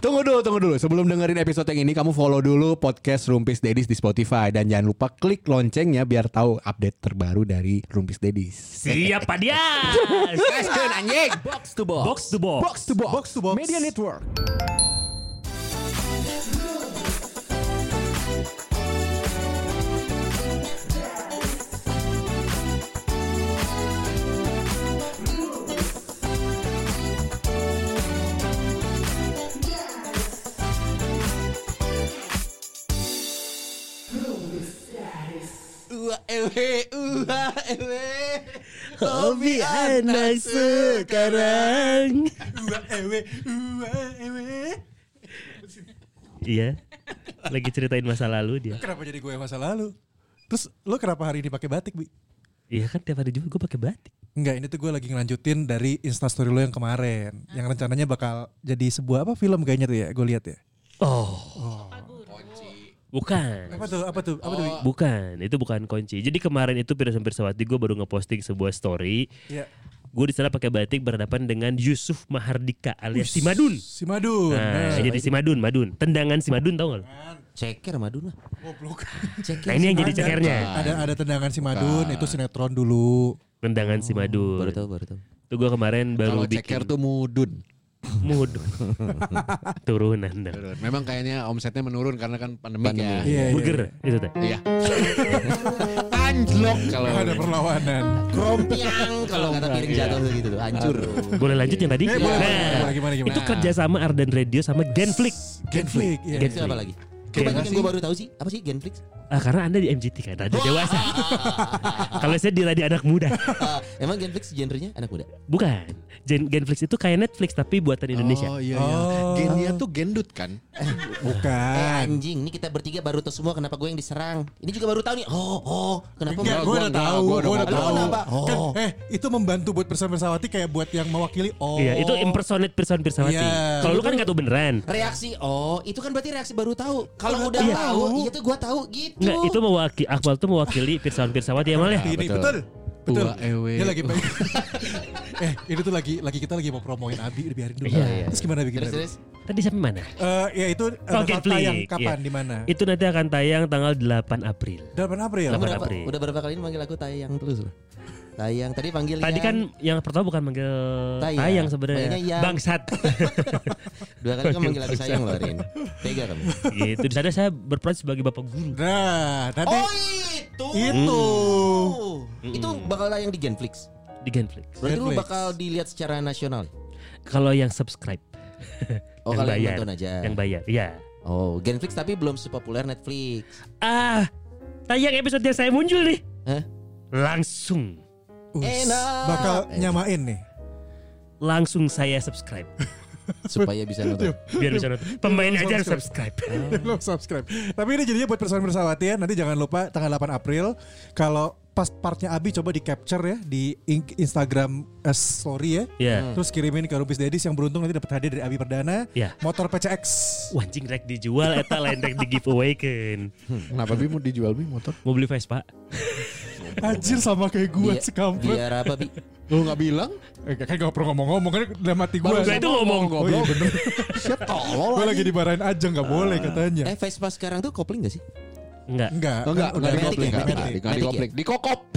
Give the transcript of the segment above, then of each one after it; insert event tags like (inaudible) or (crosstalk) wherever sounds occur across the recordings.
Tunggu dulu, tunggu dulu. Sebelum dengerin episode yang ini, kamu follow dulu podcast Rumpis Dedis di Spotify dan jangan lupa klik loncengnya biar tahu update terbaru dari Rumpis Dedis. Siapa dia? Gaskeun anjing. Box to box. Box to box. Box to box. Box to box. Media Network. Ua ewe, ua ewe. Hobi anak sekarang. Ua ewe, ua ewe. Iya. Lagi ceritain masa lalu dia. Kenapa jadi gue masa lalu? Terus lo kenapa hari ini pakai batik, Bi? Iya kan tiap hari juga gue pakai batik. Enggak, ini tuh gue lagi ngelanjutin dari instastory lo yang kemarin. Yang rencananya bakal jadi sebuah apa film kayaknya tuh ya, gue lihat ya. Oh. Bukan. Apa tuh, apa tuh, apa tuh, Bi? Bukan, itu bukan kunci. Jadi kemarin itu Pirsawan Pirsawati gue baru ngeposting sebuah story. Iya. Gue di sana pakai batik berhadapan dengan Yusuf Mahardika alias si Madun. Si Madun. Nah, Nah, jadi si Madun. Tendangan si Madun tau gak? lo? Ceker Madun mah. Goblok. Ceker. Nah ini yang jadi cekernya. Ada ada tendangan si Madun, itu sinetron dulu. Tendangan si Madun. Baru tahu, baru tahu. Itu gue kemarin baru Kalau bikin. ceker tuh mudun. Mudun. (laughs) Turunan dah. Memang kayaknya omsetnya menurun karena kan pandemi, Pandemi. ya. Iya, iya, Burger itu teh. Iya. Anjlok kalau Ada perlawanan. Krompiang kalau kata piring jatuh gitu tuh, hancur. Boleh lanjut yang tadi? Eh, boleh, Nah, boleh. Gimana, gimana? Itu kerjasama Ardan Radio sama Genflix. Genflix. Iya. Genflix. Itu apa lagi? Kebanyakan gue baru tahu sih. Apa sih Genflix? Ah, karena anda di MGT kan, radio dewasa. (laughs) Kalau saya di radio anak muda. Ah, (laughs) emang Genflix genrenya anak muda? Bukan. Gen Genflix itu kayak Netflix tapi buatan Indonesia. Oh iya iya. Oh. Gennya tuh gendut kan? Eh Bukan. anjing, ini kita bertiga baru tahu semua kenapa gue yang diserang. Ini juga baru tahu nih. Oh, oh, kenapa? Enggak, Gua gue udah tahu, gue udah tahu. Kenapa? Kan, Oh. eh itu membantu buat persamaan Persawati kayak buat yang mewakili. Oh. Iya, itu impersonate Pirsawan Pirsawati. Iya. Kalau lu kan nggak tahu beneran. Reaksi, oh itu kan berarti reaksi baru tahu. Kalau Udah udah tahu. tahu, iya tuh gue tahu gitu. Enggak, itu mewakili Akmal tuh mewakili Pirsawan Pirsawati ya mal ya. Ini betul. betul. Betul. Ua, ewe. Dia lagi (laughs) eh, ini tuh lagi lagi kita lagi mau promoin Abi udah biarin dulu. Iya, iya. Terus gimana bikin? Terus terus. Tadi sampai mana? Eh, ya itu Oh, bakal Genflix. tayang kapan Iya. di mana? Itu nanti akan tayang tanggal 8 April. 8 April. Kamu 8 berapa, April. udah berapa kali ini manggil aku tayang terus loh. Tayang tadi panggil Tadi yang- kan yang pertama bukan manggil Tayang. tayang, sebenarnya. Yang. Bangsat. (laughs) dua kali kan manggil aku sayang loh hari ini. Tega kamu. gitu. Di sana saya berperan sebagai bapak guru. Nah, tadi Oh itu. itu. Itu bakal tayang di Genflix. di Genflix. Berarti lu bakal dilihat secara nasional. Kalau yang subscribe. (laughs) Oh, yang kalau yang nonton aja. Yang bayar, iya. Oh, Genflix tapi belum sepopuler Netflix. Ah, tayang episode yang saya muncul nih. Hah? Langsung, Us, Enak. Bakal nyamain nih. langsung saya subscribe. (laughs) Supaya bisa nonton. Biar bisa nonton. Pemain aja harus subscribe. (laughs) Belum subscribe. Tapi ini jadinya buat persoalan bersawati ya. Nanti jangan lupa tanggal 8 April kalau pas partnya Abi coba di capture ya di in- Instagram eh, story ya. Ya. Terus kirimin ke Rupis Dedis yang beruntung nanti dapat hadiah dari Abi Perdana. Ya. Motor PCX. Wancing rek dijual eta lain rek di giveaway kan. Kenapa Bi mau dijual Bi motor? Mau beli Vespa? (laughs) Anjir sama kayak gue sekampret. biar apa bi? Lu nggak bilang? Eh, kan gak pernah ngomong-ngomong kan udah mati gue. Gua itu ngomong Oh iya bener. (laughs) Siap tolol gue lagi dimarahin aja gak boleh katanya. Eh Vespa sekarang tuh kopling gak sih? Enggak. Enggak. Oh, enggak, kan enggak dikopling, enggak, dikopling, dikokop. (laughs)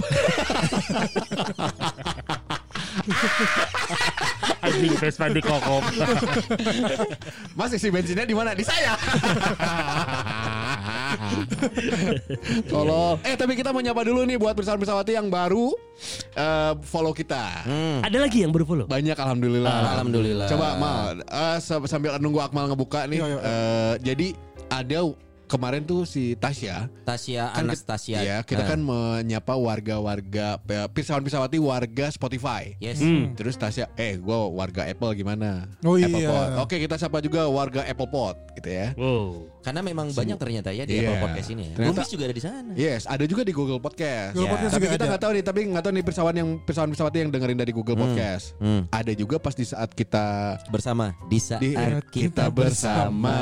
Anjing Vespa di kokop. Mas isi bensinnya di mana? Di saya. (laughs) (laughs) Tolol. Eh tapi kita mau nyapa dulu nih buat pesawat pesawati yang baru eh, follow kita. Ada lagi yang baru follow? Banyak alhamdulillah. Alhamdulillah. Coba mal se- sambil nunggu Akmal ngebuka nih. Iya, iya. eh, jadi ada kemarin tuh si Tasya Tasya Kan kita- Anastasia. Iya, kita Nah, kan menyapa warga-warga eh, pirsawan-pirsawati warga Spotify. Yes. Hmm. Terus Tasya, eh gue warga Apple gimana? Oh, Apple iya. Pod. Oke kita sapa juga warga Apple Pod gitu ya. Wow. Karena memang banyak ternyata ya di Iya. Apple Podcast ini ya. Ternyata- juga ada di sana. Yes, ada juga di Google Podcast. Google Ya. Podcast Tapi juga kita nggak tahu nih, tapi nggak tahu nih pirsawan yang pirsawan pirsawati yang dengerin dari Google Podcast. Hmm. Ada juga pas di saat kita Bersama di saat di kita, bersama.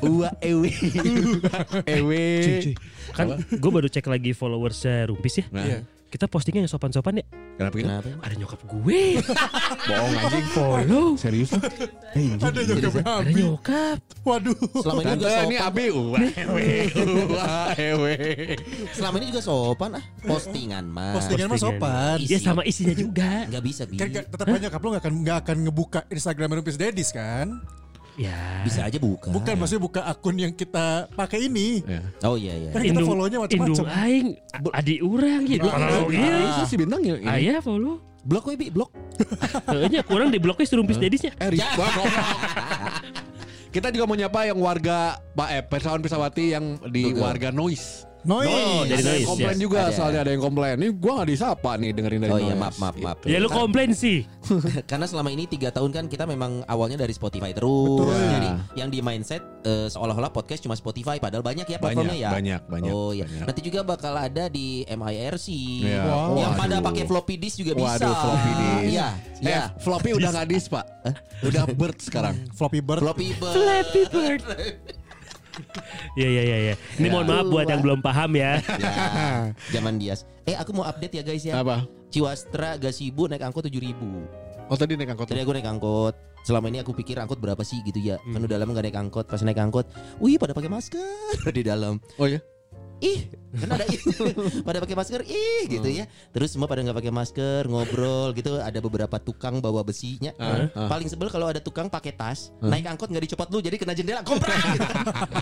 Ua ewe (laughs) ewe. Kan gue baru cek lagi followersnya Rumpis ya. Nah, Iya. kita postingnya yang sopan-sopan ya. Kenapa gitu? Kenapa? Ada nyokap gue. (laughs) Bohong anjing. Follow. Serius lu? Eh. Ada juga Ada Abi. nyokap. Waduh. Selama ini juga Tante ini sopan. Abi ewe Wah (laughs) ewe Selama ini juga sopan ah. Postingan mah. Postingan mah sopan. Dia sama isinya juga. Nggak bisa bi. Kan gak- tetap aja nyokap lu gak akan gak akan ngebuka Instagram Rumpis Dedis kan? Ya. Bisa aja buka. Bukan maksudnya buka akun yang kita pakai ini. Ya. Oh iya iya. Kan kita follownya macam-macam. Indung aing adik orang gitu. Kalau Iya iya. si bintang ya ini. Ayah follow. Blok we bi blok. (laughs) Kayaknya kurang di bloknya serumpis dedisnya. Eh, wah, (laughs) goblok. Kita juga mau nyapa yang warga Pak eh pesawat pesawati yang di warga noise. Noise. Oh, dari Ada yang komplain yes. juga Ada. soalnya ada yang komplain. Ini gua nggak disapa nih dengerin dari Oh noise. iya maaf maaf maaf. Ya lu komplain sih. (laughs) Karena selama ini tiga tahun kan kita memang awalnya dari Spotify terus. Betul. Jadi yang di mindset eh, seolah-olah podcast cuma Spotify padahal banyak ya platformnya Banyak, ya. banyak, banyak, Oh iya. banyak. Nanti juga bakal ada di MIRC. Iya. Wow. Yang Waduh. pada pakai floppy disk juga bisa. Waduh, floppy disk. Iya. Eh, Iya. floppy udah nggak dis pak, udah bird sekarang. Floppy Bird. Floppy bird. Flappy Bird. Iya iya iya iya. Ini mohon maaf buat yang belum paham ya. Ya, (laughs) zaman Dias. Eh aku mau update ya guys ya. Apa? Ciwastra Gasibu naik angkot 7000 Oh tadi naik angkot. Tadi aku naik angkot. Selama ini aku pikir angkot berapa sih gitu ya. Hmm. Kan udah lama gak naik angkot. Pas naik angkot, wih pada pakai masker (laughs) di dalam. Oh ya. Ih, kan ada ih. (laughs) pada pakai masker, ih gitu Hmm. ya. Terus semua pada nggak pakai masker, ngobrol gitu. Ada beberapa tukang bawa besinya. Ah, ah. Paling sebel kalau ada tukang pakai tas, naik angkot nggak dicopot dulu, jadi kena jendela, komprak. gitu.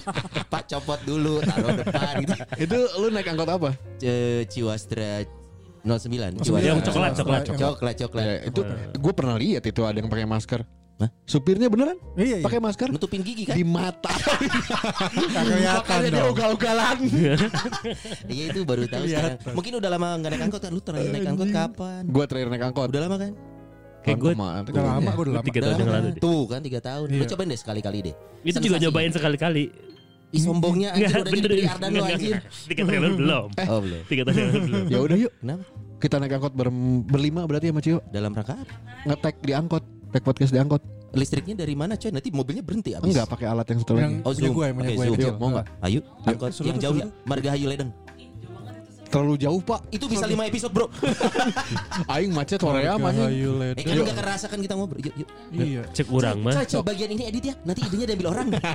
(laughs) Pak copot dulu, taruh depan gitu. Itu lu naik angkot apa? C- Ciwastra 09. Oh, Ciwastra. Yang coklat coklat coklat. Coklat, coklat. Ya, itu gue pernah lihat itu ada yang pakai masker. Hah? Supirnya beneran Iya, iya. pakai masker Nutupin gigi kan? di mata. (laughs) Gak kelihatan Makanya dia dong. ugal-ugalan. (laughs) Iya itu baru tahu sekarang. Mungkin udah lama nggak naik angkot kan? Lu terakhir naik angkot kapan? gue terakhir naik angkot. Udah lama kan? Kayak gue. Udah lama, gue udah lama. tiga Udah tahun yang lama. lalu deh. Tuh kan tiga tahun. Lu Iya. cobain deh sekali-kali deh. Itu juga nyobain sekali-kali. Ih sombongnya anjir udah jadi Ardan lo Enggak, anjir. enggak. Tiga tahun yang lalu belum. Oh belum. Tiga tahun yang lalu belum. Ya udah yuk. Kenapa? Kita naik angkot ber- berlima berarti ya Mas Cio. Dalam rangka apa? Ngetek di angkot. Tag podcast di angkot. Listriknya dari mana coy? Nanti mobilnya berhenti abis. Enggak pakai alat yang satu lagi. Yang Oh, Zoom. gue, gue. Zoom. Yuk, mau nggak? Ayo, angkot suruh yang jauh ya. Margahayu Ledeng. Terlalu jauh pak. Itu bisa 5 episode bro. (laughs) Aing macet Korea mah Eh kan gak kerasa kan kita ngobrol. Yuk, yuk. Iya. Cek urang mah. Coy, coy, bagian ini edit ya. Nanti idenya diambil orang. (laughs) ya,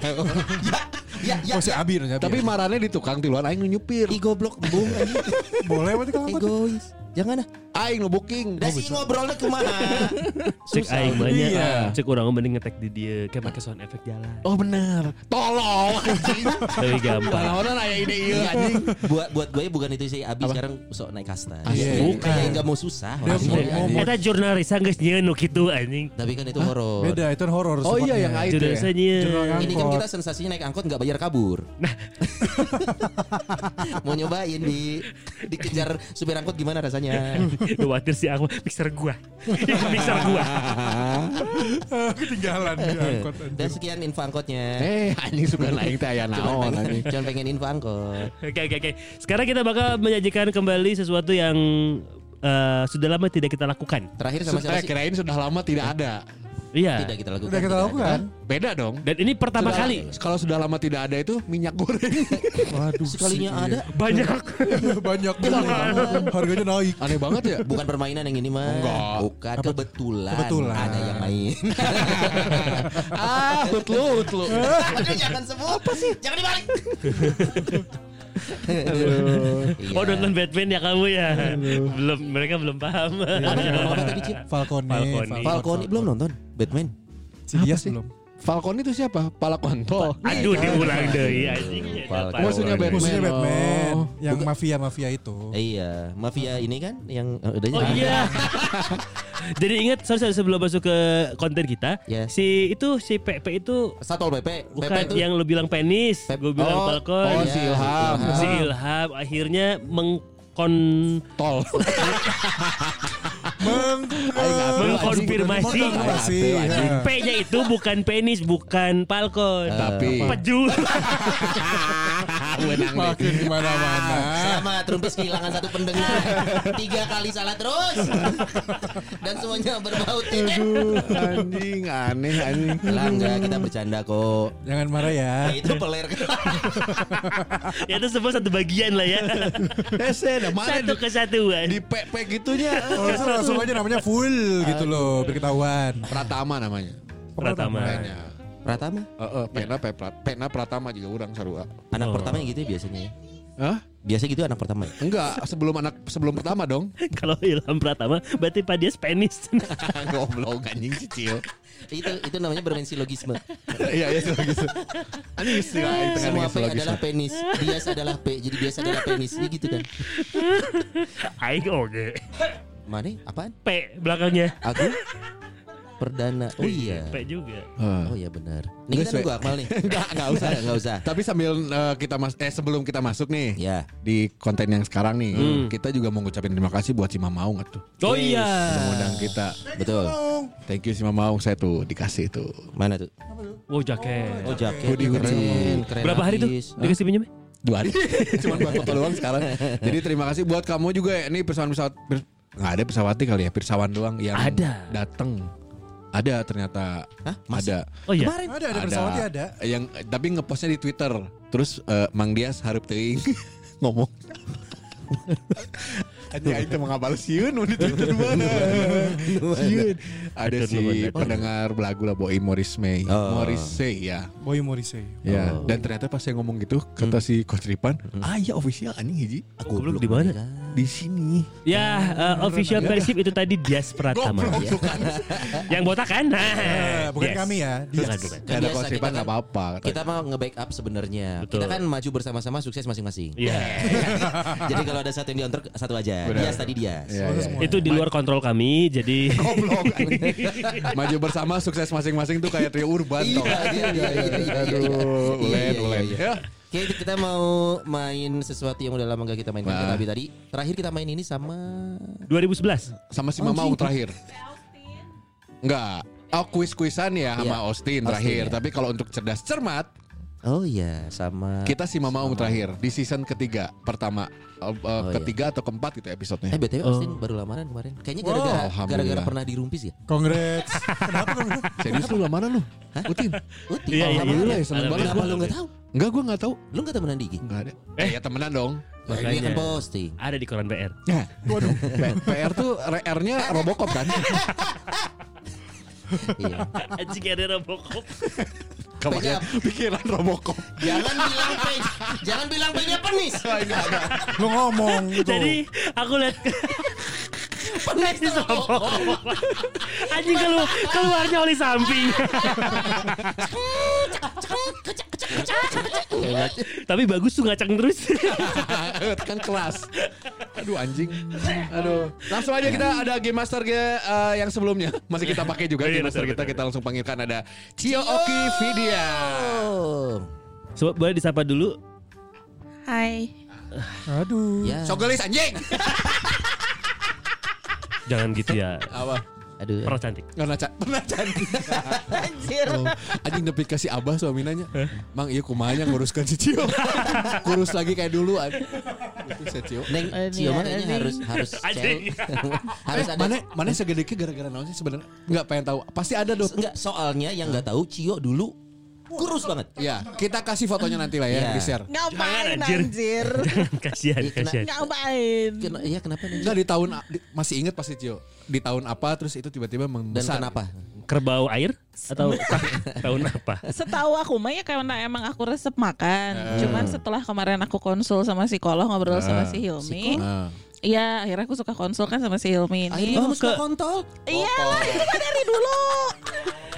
ya, ya. Oh si ya. Abi nanya. Tapi marahnya di tukang tiluan Aing nyupir. Ih goblok bung anjing. boleh berarti kalau. (laughs) Egois. Jangan ah. Aing nu booking. Dah sih ngobrolnya kumaha. (laughs) Cek aing banyak. Iya. Cek urang mending ngetek di dia kayak pakai sound effect jalan. Oh benar. Tolong (laughs) anjing. Lebih gampang. Mana-mana aya ide ieu anjing. buat buat gue bukan itu sih Abi sekarang sok naik kasta. Bukan. Kayak nggak mau susah. Dia langsung mau- mau- Eta jurnalis geus nyieun nu kitu anjing. Tapi kan itu horor. Beda itu kan horor. Oh iya yang itu Jurnalis ya. nyieun. Jurnal Ini kan kita sensasinya naik angkot nggak bayar kabur. Nah, (laughs) mau nyobain di dikejar supir angkot gimana rasanya? (laughs) Khawatir si aku mixer gua. (laughs) mixer gua. (laughs) Ketinggalan di angkot. anjir. Dan sekian info angkotnya. Eh anjing suka naik teh aya Cuman naon pengen, anjing. cuman pengen info angkot. Oke oke oke. Sekarang kita bakal menyajikan kembali sesuatu yang eh, sudah lama tidak kita lakukan. Terakhir sama siapa Eh sih? kirain sudah lama tidak ada. Iya. Tidak kita lakukan. Udah kita tidak lakukan. Beda dong. Dan ini pertama Sudah- kali Kalau sudah lama tidak ada itu minyak goreng. (laughs) Waduh. Sekalinya sih, ada. banyak. (laughs) Banyak banget. Harganya naik. Aneh banget ya. Bukan permainan yang ini mah. Enggak. Bukan kebetulan. Kebetulan. Ada yang main. (laughs) ah, hutlu hutlu. Aduh, jangan sebut. Apa sih? Jangan dibalik. Iya. Oh nonton Batman ya kamu ya. Belum mereka belum paham. Apa tadi, Cip? Falcone. Falcone. Falcone belum nonton Batman. Si Dias sih? belum. Falcon itu siapa? Pala kontol. Aduh diulang deh anjing. Falcon. Musuhnya Batman. Musuhnya Batman. Oh. Yang mafia-mafia itu. Iya, mafia ini kan yang eh, udah Oh iya. (laughs) Jadi ingat sorry, sorry, sebelum masuk ke konten kita, Yes. si itu si PP itu Satpol PP. bukan PP itu yang lu bilang penis, Pep- gue bilang Oh, Falcon. oh, si Ilham. Si Ilham akhirnya mengkon Tol. (laughs) Meng mengkonfirmasi ya. P-nya itu bukan penis, bukan Falcon. Tapi Peju. (laughs) Menang nih. Makin ke mana-mana. Selamat Rumpis kehilangan satu pendengar Tiga kali salah terus Dan semuanya berbau titik Aduh, anjing aneh anjing. Lah enggak kita bercanda kok Jangan marah ya. Ya, Itu peler Ya itu semua satu bagian lah ya. Ese, ada mana Satu di, kesatuan. di PP gitunya. (laughs) Oh, langsung, aja namanya full gitu loh, biar ketahuan. Pratama namanya. Pratama. Kayaknya. Pratama Heeh, pena pe Prat- pena Pratama juga orang sarua. Anak Oh. pertama yang gitu ya biasanya ya Hah? Biasa gitu anak pertama ya Enggak, sebelum anak sebelum pertama dong. (laughs) Kalau Ilham Pratama berarti Pak dia Spanish. (laughs) Goblok anjing cicil. Itu itu namanya bermain silogisme Iya, iya gitu. Anjing istilah itu kan Semua P adalah penis Bias adalah P Jadi biasa adalah penis Ya gitu kan Aing oke. Mana apaan P belakangnya. Aku Perdana Oh iya P juga. Oh iya benar Nih Nggak, kita nunggu Akmal nih (laughs) Enggak, enggak usah. Enggak usah Tapi sambil eh, kita mas eh sebelum kita masuk nih Ya di konten yang sekarang nih, kita juga mau ngucapin terima kasih buat si Mamaung tuh. Oh iya. Udah ngundang kita. Betul Thank you si Mamaung saya tuh dikasih tuh. Mana tuh Wow jaket. Oh jaket Hoodie, hoodie. keren, keren Berapa hari tuh dikasih pinjam? Dua hari (laughs) Cuman buat foto doang sekarang (laughs) Jadi terima kasih buat kamu juga ya Ini pesawat-pesawat Nggak ada pesawati kali ya Pirsawan doang yang Ada. datang Ada ternyata Hah? Masih? Ada Oh iya. Kemarin Ada, ada pesawatnya ada. Yang Tapi ngepostnya di Twitter Terus eh, Mang Dias harap teuing (laughs) Ngomong (laughs) Anjing (laughs) aing teh mangabal sieun nu di Twitter mana. Sieun. Ada si pendengar lagu lah Boy Morris May. Oh. Morrissey ya. Boy Morrissey. Ya, Oh. dan ternyata pas saya ngomong gitu kata si Coach Ripan, "Ah, iya official anjing hiji." Aku belum di mana? Di sini. Ya, eh, official Persib itu tadi Dias Pratama. (laughs) Yang botak kan? Nah, Eh, bukan yes. kami ya. Bukan, Dias. bukan. Ada biasa, Coach kita Ripan kan- nggak apa-apa. Kita mau nge-backup sebenarnya. Betul. Kita kan maju bersama-sama sukses masing-masing. Iya. (laughs) Jadi kalau ada satu yang diantar satu aja. Benar. Dias tadi Dias. Iya, iya. Itu di luar kontrol kami, jadi (laughs) Maju bersama sukses masing-masing tuh kayak trio urban Iya, toh. iya, iya, iya, iya, iya. Aduh, Iya, ulen, iya, ulen. iya. Ya. Oke, kita mau main sesuatu yang udah lama gak kita mainkan. Tapi tadi. Terakhir kita main ini sama 2011. Sama si Mamaung terakhir. Enggak. Oh kuis-kuisan ya sama Iya. Austin Austin, terakhir. ya. Tapi kalau untuk cerdas cermat, Oh iya, sama kita si Mamaung terakhir di season ketiga pertama Eh, eh, iya. ketiga atau keempat gitu Eh episodenya. BTW Oh. Austin baru lamaran kemarin. Kayaknya Wow, gara-gara alhamdulillah. gara-gara pernah dirumpis ya. Congrats. (laughs) Kenapa kamu? Serius lu lamaran lu? Utin. Uti. Iya, iya, Alhamdulillah iya. ya seneng banget Kenapa lu gak tahu? Enggak gua enggak tahu. Lu gak temenan Diki? Enggak ada. Eh ya temenan dong. Dia kan Makanya posting. ada di koran PR. Ya, waduh. PR tuh R-nya Robocop kan? (laughs) Iya. Anjing ada Robocop. Kebayang pikiran Robocop. Jangan bilang P, jangan bilang P-nya penis. Lu ngomong gitu. Jadi aku lihat Penis tuh. anjing keluar keluarnya oleh samping. Tapi bagus tuh ngacang terus. kan kelas. Aduh anjing. Aduh. Langsung aja kita ada game master ge- eh, yang sebelumnya masih kita pakai juga Iya, game master kita kita langsung panggilkan ada Cio Oki Vidya. Coba boleh disapa dulu. Hai. Aduh. Ya. Sogelis anjing. Jangan gitu ya. Apa? Aduh. Pernah cantik. Pernah ca- pernah cantik. (laughs) Anjir. Oh, anjing nepi kasih abah suami nanya. Mang iya kumanya nguruskan si Cio. (laughs) Kurus lagi kayak dulu anjing. Itu si Cio. Neng, Eh, Cio mah anjing. kayaknya harus harus (laughs) Anjing. cel- harus Eh, ada. mana mana segede gara-gara naon sih sebenarnya? Enggak pengen tahu. Pasti ada dong. Enggak, soalnya yang nggak tahu Cio dulu kurus banget. Ya, kita kasih fotonya nanti lah ya Iya. di share. Ngapain anjir. anjir? (laughs) kasihan, Iya, kasihan. Ngapain? Kena, iya kenapa nih? Enggak di tahun di- masih inget pasti Cio. Di tahun apa terus itu tiba-tiba Dan membesar. kenapa? Kerbau air atau (laughs) tahun apa? Setahu aku mah ya karena emang aku resep makan. Eh. Cuman setelah kemarin aku konsul sama psikolog ngobrol sama si Hilmi. Nah. Iya, akhirnya aku suka konsul kan sama si Hilmi ini. Akhirnya Oh, kamu suka ke- kontol? Iya, itu mah (laughs) dari dulu.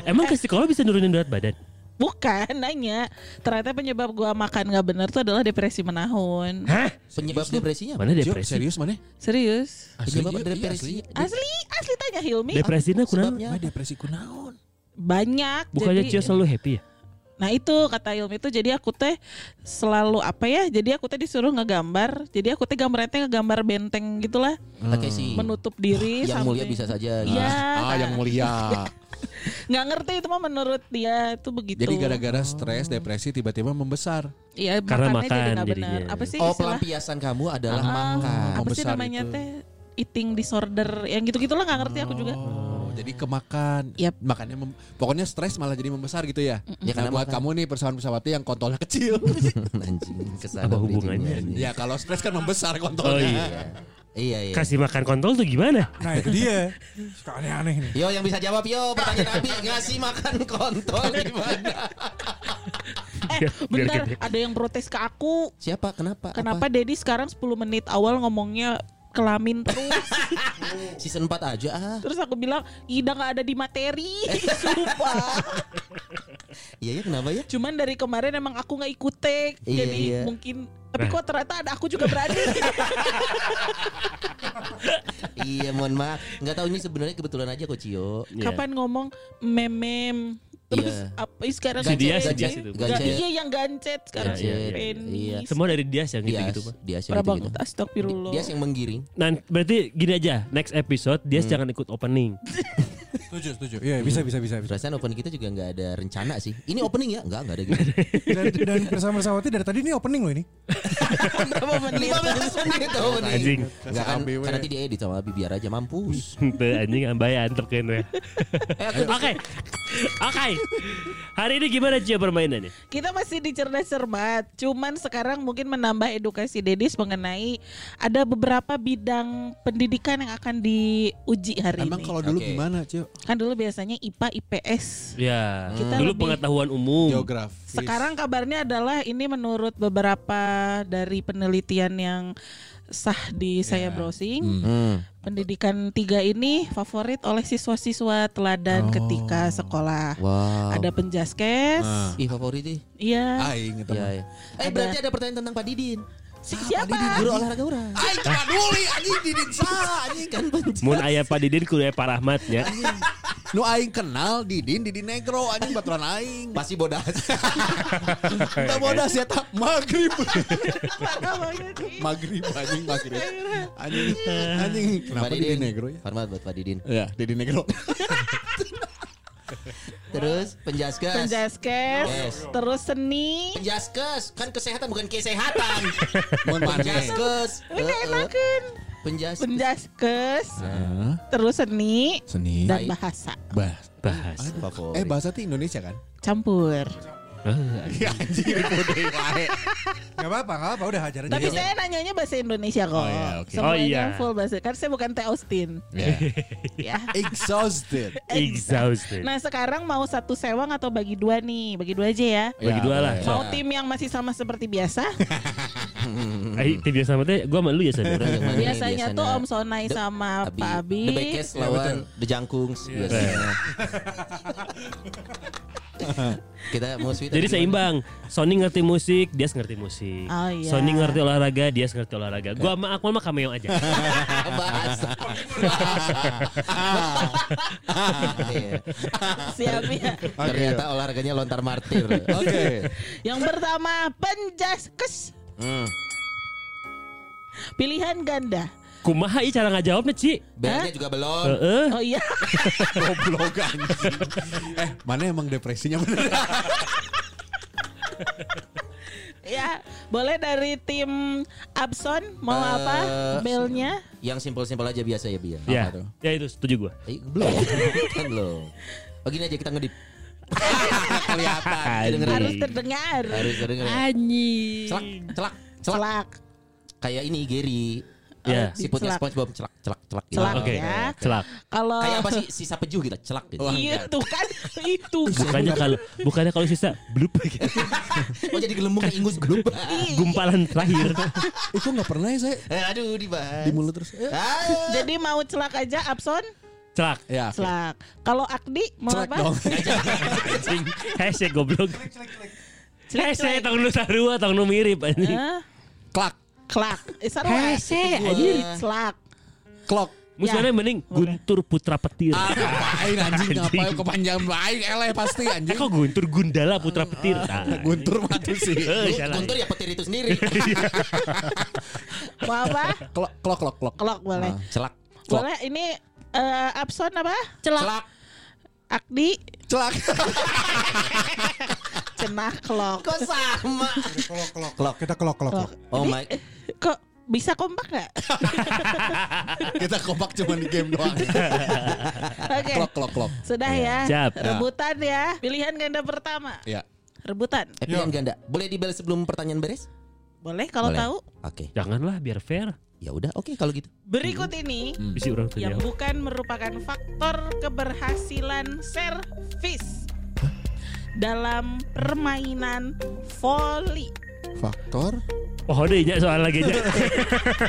Emang ke psikolog bisa nurunin berat badan? Bukan nanya. Ternyata penyebab gua makan nggak benar tuh adalah depresi menahun. Hah? Penyebab depresinya apa? Mana depresi? serius mana? Serius? Penyebab Iya, depresi. Asli, asli tanya Hilmi. Depresinya kurang. Sebabnya Mana depresi kunaon? Banyak. Bukannya Cio selalu happy ya? Nah itu kata Ilmi itu jadi aku teh selalu apa ya? Jadi aku teh disuruh ngegambar. Jadi aku teh gambarnya teh ngegambar benteng gitulah, si menutup diri. yang mulia sampai- bisa saja. Iya. Ah, yang mulia. (laughs) nggak ngerti itu mah menurut dia itu begitu. Jadi gara-gara stres, depresi tiba-tiba membesar. Iya, Karena makannya jadi makan nggak benar. Apa sih Oh istilah? pelampiasan kamu adalah Ah, makan. Apa sih Membesar namanya itu. teh? Eating disorder yang gitu-gitulah nggak ngerti aku juga. Oh, jadi kemakan. Yap. Makanya mem- pokoknya stres malah jadi membesar gitu ya. Ya, Nah, karena buat makan. kamu nih pesawat pesawati yang kontolnya kecil. (laughs) Anjing ke sana Apa hubungannya? ya kalau stres kan membesar Oh kontolnya. iya. Iya iya. Kasih makan kontol tuh gimana? Nah itu dia. Suka aneh-aneh nih. Yo yang bisa jawab yo pertanyaan Abi ngasih makan kontol (laughs) gimana? Eh, Biar bentar, ada yang protes ke aku. Siapa? Kenapa? Kenapa Apa? Dedi sekarang 10 menit awal ngomongnya kelamin terus? (laughs) Season 4 aja ah. terus aku bilang, Ida nggak ada di materi. (laughs) Sumpah. Iya ya kenapa ya? Cuman dari kemarin emang aku nggak ikut take, Iya, jadi iya. mungkin. Tapi kok ternyata ada aku juga berani. (laughs) (laughs) iya mohon maaf. Nggak tahu ini sebenarnya kebetulan aja kok Cio. Iya. Kapan ngomong memem Terus Iya. apa sekarang Si Dias, si Dias itu. Iya yang gancet sekarang Gancet, si Penny. iya. Semua dari Dias yang gitu-gitu, Pak. Dias yang gitu-gitu. astagfirullah. Dias yang menggiring. Nah, berarti gini aja, next episode Dias jangan ikut opening. (laughs) Setuju, setuju. Iya, bisa, bisa, bisa. bisa. Perasaan opening kita juga nggak ada rencana sih. Ini opening ya? Nggak, nggak ada gitu. (laughs) Dan, dan bersama bersawati dari tadi ini opening loh ini. Berapa menit? 15 menit opening. Anjing. Nggak kan, kan nanti diedit sama Abi biar aja mampus. (laughs) Tuh anjing ambayan terken we. Oke. Oke. Hari ini gimana Cia permainannya? Kita masih di cerdas cermat. Cuman sekarang mungkin menambah edukasi Dedis mengenai ada beberapa bidang pendidikan yang akan diuji hari Emang ini. kalau dulu Oke. gimana, Cio? Kan dulu biasanya IPA IPS. Ya, Kita dulu lebih- pengetahuan umum. Geografis. Sekarang kabarnya adalah ini menurut beberapa dari penelitian yang sah di saya browsing. Hmm. Pendidikan tiga ini favorit oleh siswa-siswa teladan ketika sekolah. Wow. Ada penjaskes, Ah. Ih favorit ih. iya. Aing itu. Iya, mah. iya. Eh berarti ada pertanyaan tentang Pak Didin. Siapa? Guru olahraga orang. Aing peduli anjing didin sah anjing kan Mun aya Pak Didin kudu aya Pak Rahmat nya. Nu aing kenal Didin Didin Negro anjing baturan aing. Pasti bodas. (laughs) Kita bodas ya tak sih? maghrib anjing maghrib. Anjing anjing kenapa Didin Negro ya? Hormat buat Pak Didin. Ya, Didin Negro. (laughs) Terus penjaskes. Penjaskes, Yes. terus seni. Penjaskes kan kesehatan bukan kesehatan. Mohon maaf. Penjaskes. Enakan. Penjaskes. Penjaskes, terus seni Seni. dan bahasa. Bahas. Bahas. Favorit. Eh bahasa itu Indonesia kan? Campur. Ya anjing dipodei wae. (laughs) Gak apa-apa, gak apa-apa. Udah hajar aja. Tapi saya nanyanya bahasa Indonesia kok. Oh, iya, oke. Semuanya Oh, iya. full bahasa. Kan saya bukan Teh Austin. Ya. (laughs) ya. Exhausted. (laughs) Exhausted. Nah sekarang mau satu sewang atau bagi dua nih? Bagi dua aja ya. Bagi dua lah. Mau tim yang masih sama seperti biasa. Eh, tim biasa sama teh gua ya. Orang yang mana nih Biasanya tuh Om Sonai The- sama Pak Abi. The Bekes lawan The Jangkungs biasanya. (laughs) Kita mau sweet Jadi seimbang. Sony ngerti musik, dia ngerti musik. Oh, iya. Sony ngerti olahraga, dia ngerti olahraga. Gua sama Akmal mah cameo aja. (laughs) (laughs) Siap ya. Ternyata olahraganya lontar martir. Oke. Yang pertama penjaskes. Hmm. Pilihan ganda. Kumaha ieu cara ngajawabnya, Ci? Belnya juga belum. Heeh. Oh iya. (laughs) Goblok anjing. Eh, mana emang depresinya bener? (laughs) ya, boleh dari tim Abson mau Eh, apa? Belnya? Yang simpel-simpel aja biasa ya Bia. Ya, tuh? ya itu setuju gua. Eh, belum. (laughs) kan belum. Oh gini aja kita ngedip. Kelihatan. dengerin. Harus terdengar. Harus. Anjing. Celak, celak, celak. Celak. Kayak ini Gary. Ya. Siputnya Celak. SpongeBob celak, celak, celak. gitu. Celak Oke. ya. Celak. Kalau Kayak apa sih sisa peju gitu, celak gitu. Iya tuh kan (laughs) itu Bukannya kalau bukannya kalau sisa blup gitu. (laughs) Oh jadi gelembung kayak ingus glub. Gumpalan terakhir. (laughs) Itu nggak pernah ya saya Eh, Aduh dibahas. di mulut terus. Eh, Ah. Jadi mau celak aja Abson? Celak. Ya. Celak. Kalau Akdi mau Celek apa? dong. Anjing. Hese goblok. Celek, Hese celek. tong nu sarua tong nu mirip anjing. Hah? Klak. Klak. Eh, sarua. Hese, anjir. Celak. Klok. Musuhnya mending Guntur Putra Petir. Ah, ngapain anjing ngapain kepanjangan baik eleh pasti Eh anjing. kok Guntur Gundala Putra Petir? Nah. Guntur mah tuh sih. Eh. Guntur ya petir itu sendiri. (laughs) Mau apa? Klok klok klok klok. Klok boleh. celak. Boleh ini eh, Abson apa? Celak. Celak. Akdi Celak. (laughs) cenah klok. Kok sama? Kelok kelok. Klok. Kita kelok kelok. Klok. Oh Ini, my. Kok bisa kompak nggak? (laughs) Kita kompak cuma di game doang. Oke. Klok klok klok. Sudah ya. Siap. Rebutan ya. Pilihan ganda pertama. Ya. Rebutan. Eh, pilihan ganda. Boleh dibalas sebelum pertanyaan beres? Boleh kalau Boleh. tahu. Oke. Janganlah biar fair. Ya udah, oke kalau gitu. Berikut ini Bisi orang tuh yang bukan merupakan faktor keberhasilan servis dalam permainan volley. Faktor Oh deh ya soal lagi aja. (laughs)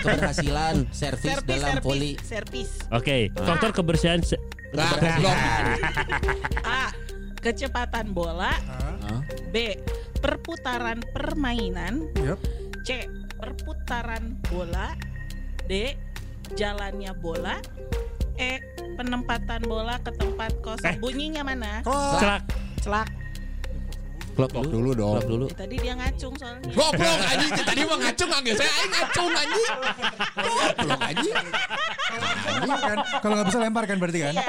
Keberhasilan servis Servis, dalam voli. servis. Oke, faktor kebersihan se-. A. Kecepatan bola. Hah? B. Perputaran permainan. Yap. C. Perputaran bola. D. Jalannya bola. E. Penempatan bola ke tempat kosong. Eh. Bunyinya mana? celak. Celak. Klok Klok dulu dong. Klok dulu. Tadi dia ngacung soalnya. Goblok anjing tadi mah ngacung anjing saya aing ngacung anjing. Goblok anjing. Lempar kan? Kalau nggak bisa lempar kan berarti kan? Iya.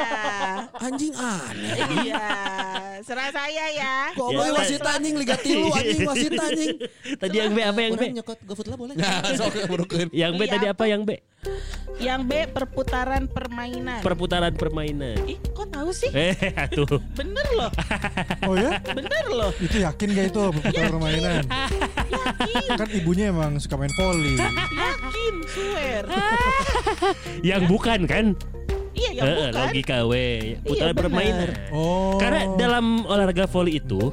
Anjing aneh. Iya. Serah saya ya. Goblok Ya, wasit anjing liga tilu anjing wasit anjing. Tadi yang B apa yang B? Orang nyokot GoFood lah boleh. Nah, sok. Yang B Iya, tadi apa yang B? Yang B perputaran permainan. Perputaran permainan. Ih, kok tahu sih? Eh, (laughs) atuh. Bener loh. Oh ya? Bener loh. Itu yakin gak itu (laughs) perputaran permainan? Kan ibunya emang suka main volley. Yakin, swear. (laughs) Yang bukan kan? Iya, yang Eh, bukan. logika we. Putaran benar. permainan. Oh. Karena dalam olahraga volley itu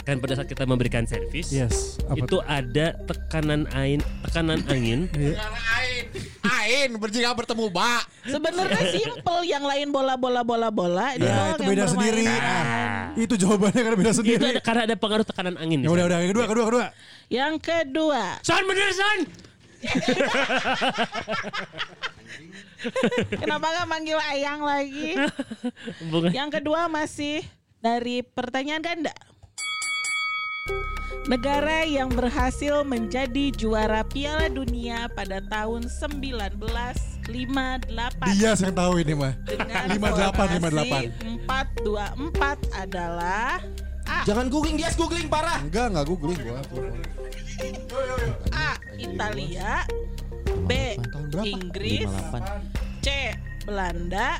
kan pada saat kita memberikan servis Yes. Apa itu ada tekanan angin, tekanan angin. (laughs) Ain, ain berjika bertemu bak. Sebenarnya simple, yang lain bola-bola bola-bola. Dia Ya, doang itu yang beda sendiri. permainan. Itu jawabannya karena beda itu sendiri. ada, karena ada pengaruh tekanan angin. Ya udah udah yang kedua kedua kedua. Yang kedua, Son bener son. (laughs) kenapa nggak manggil Ayang lagi? (laughs) Bunga. Yang kedua masih dari pertanyaan ganda. Negara yang berhasil menjadi juara Piala Dunia pada tahun 1958 Dia yang tahu ini mah. dengan 58 formasi 424 adalah A. Jangan googling dia googling parah. Enggak, enggak googling gua. A. Italia B. Inggris 58. C. Belanda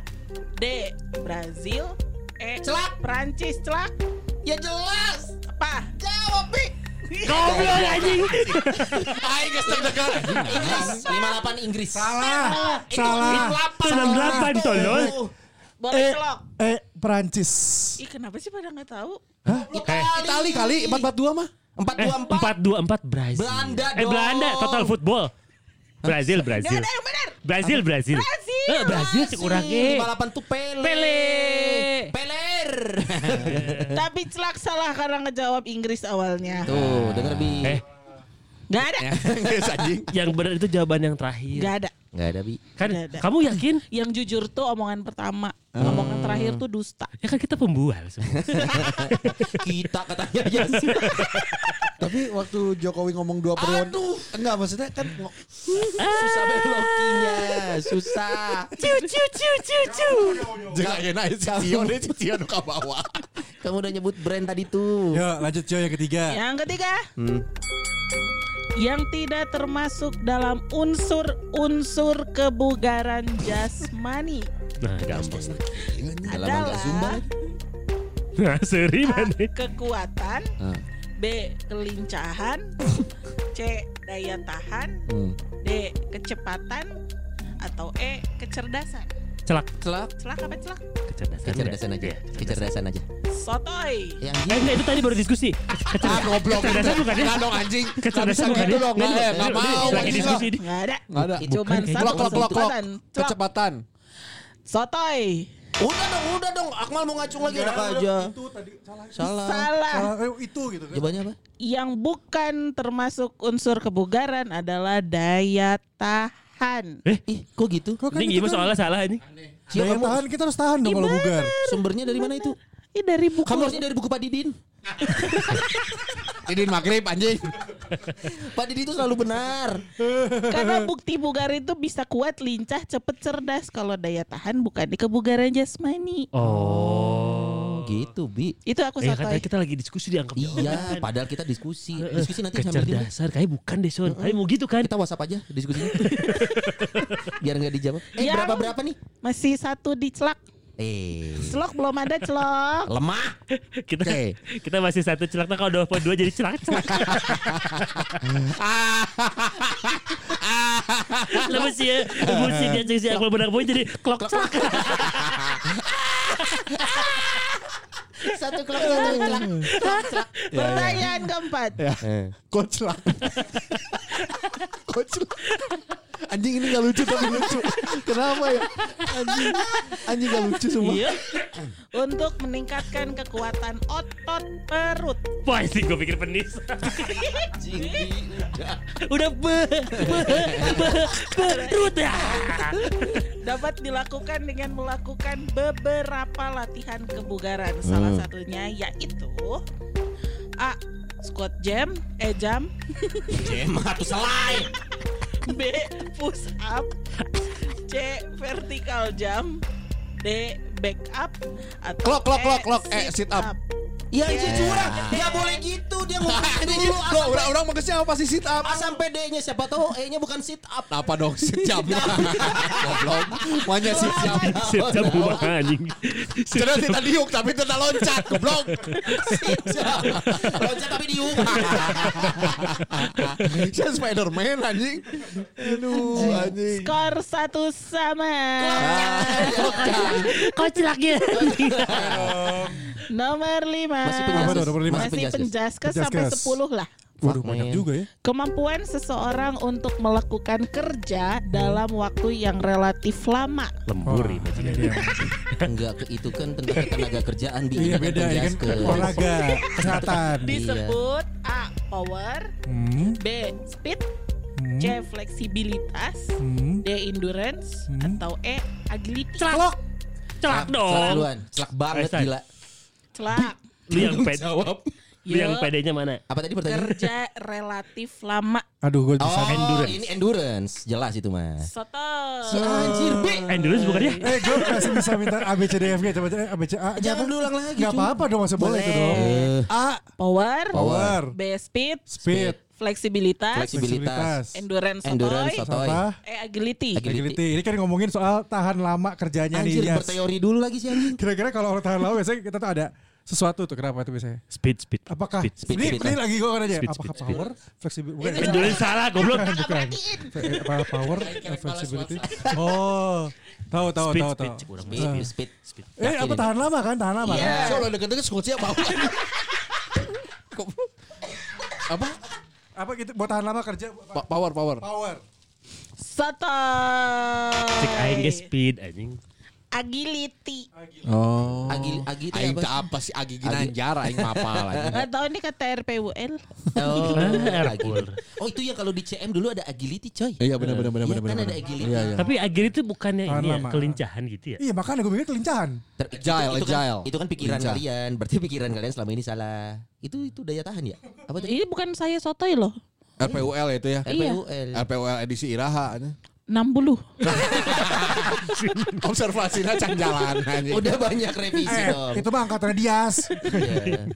D. Brazil E. Celak. Prancis celak Ya jelas. apa Jawab Pi. Goblok anjing. Aing geus deg-degan. Inggris 58 Inggris. Salah. Salah. 98 tolol. boleh Eh, celok eh Perancis. ih kenapa sih pada nggak tahu Itali kali 442 mah. Eh, 424. 424 Brazil. Belanda Eh Belanda dong. total football. Brazil Brazil. yang benar Brazil Brazil. Brazil. Eh, Brazil cek urang ge. 58 tuh Pele. Pele. Peler. (laughs) tapi celak salah karena ngejawab Inggris awalnya Tuh, denger Bi. Eh, nggak ada (laughs) yang benar itu jawaban yang terakhir. nggak ada Enggak ada Bi. Kan Nggak ada. kamu yakin? yang jujur tuh omongan pertama omongan terakhir tuh dusta Ya kan kita pembual semua. (laughs) Kita katanya ya sih. Tapi waktu Jokowi ngomong dua periode. Aduh. Enggak maksudnya kan ngo- Susah belokinya, susah. Ciu ciu ciu ciu ciu. jangan enak si Cio deh Cio nu ka bawah. Kamu udah nyebut brand tadi tuh. Yuk lanjut Cio yang ketiga. yang ketiga Hmm. yang tidak termasuk dalam unsur-unsur kebugaran jasmani Nah, gampang. Zumba adalah lagi. Nah, seri kekuatan Ah. B. kelincahan C. daya tahan Hmm. D. kecepatan atau E. kecerdasan Celak. Celak. celak apa celak Kecerdasan. Kecerdasan aja. Iya, Kecerdasan aja. sotoy Yang Eh enggak itu tadi baru diskusi. Ah goblok. Kecerdasan bukan ya? Enggak dong anjing. Enggak Kecerdasan bukan gitu ya? dong. Enggak Nggak, enggak nggak, mau. Lagi diskusi ini. nggak ada Enggak ada. Bukan, satu kecepatan. Kecepatan. sotoy Udah dong, udah dong. Akmal mau ngacung lagi enak aja. Itu tadi salah. Salah. salah Salah. Eh, itu gitu kan. Jawabannya apa? yang bukan termasuk unsur kebugaran adalah daya tahan Eh, Ih, kok gitu? Kok kan ini itu gimana kan soalnya salah ini? Siapa Daya mau? tahan kita harus tahan dong kalau bugar. Sumbernya dari mana itu? ini dari buku Kamu harusnya dari buku Pak Didin. (laughs) Didin maghrib anjing. Pak Didi itu selalu benar. Karena bukti bugar itu bisa kuat, lincah, cepet, cerdas. Kalau daya tahan bukan di kebugaran jasmani. Oh. Gitu, Bi. Itu aku Eh, kan sotoy. kita lagi diskusi dianggap Iya, padahal kita diskusi. Diskusi nanti kecerdasan kayak bukan deh Son. Kayak mau gitu kan? Kita WhatsApp aja diskusinya. (laughs) Biar nggak dijawab. Eh, Yang- berapa berapa nih? Masih satu di celak. Eh, Celok belum ada celok. lemah. (laughs) Kita Oke. kita masih satu celak nah kalau dua poin dua jadi celak celak. (laughs) Sih ya musik dia sih aku benar poin jadi (laughs) klok celak. Satu kelak satu kelak. Pertanyaan keempat. Eh. Coach lah. Coach lah. Anjing ini gak lucu tapi lucu. Kenapa ya? Anjing, anjing gak lucu semua. Iya. Untuk meningkatkan kekuatan otot perut. Wah sih gue pikir penis. Udah. Udah be be be perut ya. Dapat dilakukan dengan melakukan beberapa latihan kebugaran. Salah Hmm. satunya yaitu A. Squat jam, eh jam Jema tuh selai. B. Push up C. Vertical jump D. Back up atau Clock, clock, E, clock, clock. Eh, sit up. Iya anjir curang. Gak boleh gitu. Dia ngomong dulu. A Kok sampai- orang-orang maksudnya apa sih sit up? A sampai D-nya siapa tahu E-nya bukan sit up. Apa dong sit jam? Goblok. Maunya sit jam. Siap jam buah anjing. Karena tidak diuk tapi tidak loncat. Goblok. Loncat tapi diuk. Saya Spiderman anjing. Aduh anjing. Skor satu sama Kok celaknya? Nomor lima Masih penjaskes. nomor lima? Masih penjaskes. penjaskes sampai. 10 lah Waduh banyak juga ya. Kemampuan seseorang untuk melakukan kerja dalam waktu yang relatif lama. Lembur Wah, ini ini dia. Enggak ke itu kan tentang ketenaga kerjaan bi. Iya Ini beda ini kan olahraga, kesehatan. (laughs) Disebut A. Power Hmm, B. Speed hmm, C. Fleksibilitas hmm. D. Endurance Hmm. Atau E. Agility Celak. Celak Celak dong. duluan. Celak banget gila. Celak Lu yang pede. Jawab. Lu yang pedenya mana? Apa tadi pertanyaan? Kerja relatif lama Aduh gue bisa. Oh, Endurance. ini endurance. Jelas itu mah. Soto Si anjir, Bi. Endurance bukan ya? Eh gue masih bisa minta A B C D F G coba eh, A B C A. Jangan diulang lagi. Gak apa-apa dong masih boleh itu dong. Eh, A Power power, B. Speed speed, Fleksibilitas Fleksibilitas. Endurance Endurance, sotoy sotoy. apa? E. Agility Agility. Agility. Ini kan ngomongin soal tahan lama kerjanya Anjir, nih. Yas. berteori dulu lagi sih anjing. Kira-kira kalau orang tahan lama biasanya kita tuh ada sesuatu tuh kenapa itu biasanya? Speed speed. Apakah Speed, speed, ini, speed. ini lagi gue nanya Speed, apakah speed, speed. power, fleksibilitas bukan, Endurance salah goblok. bukan, bukan. Eh, apa power, flexibility. Oh, tahu tahu Speed tahu speed. tahu. Speed, speed. speed. Speed. Eh apa tahan lama kan? Tahan lama Iya. kan? Kalau deket-deket skotnya bau. Apa? Apa gitu buat tahan lama kerja Power, power. power. Soto Cek aing ge speed anjing. Agility Oh. Agil, agil itu Aing apa? apa sih Agi Ginanjar aing mapal anjing. (laughs) Nggak tahu ini kata RPUL Oh, agil. Oh, itu ya kalau di CM dulu ada agility, coy. Iya benar benar benar Iya, benar. kan benar. ada agility. Iya iya. Tapi agil itu bukannya ini ya, kelincahan gitu ya? Iya makanya gue mikir kelincahan. Ter- itu- Agile, itu, kan, agile. itu kan pikiran Lincah. kalian. Berarti pikiran kalian selama ini salah. Itu itu daya tahan ya? Apa tadi? Ini bukan saya sotoy loh RPUL itu ya. Iya. RPUL. RPUL edisi Iraha. 60 (laughs) Observasinya can jalan anjing. Udah banyak revisi Eh, dong. itu mah angkatan Dias. Iya.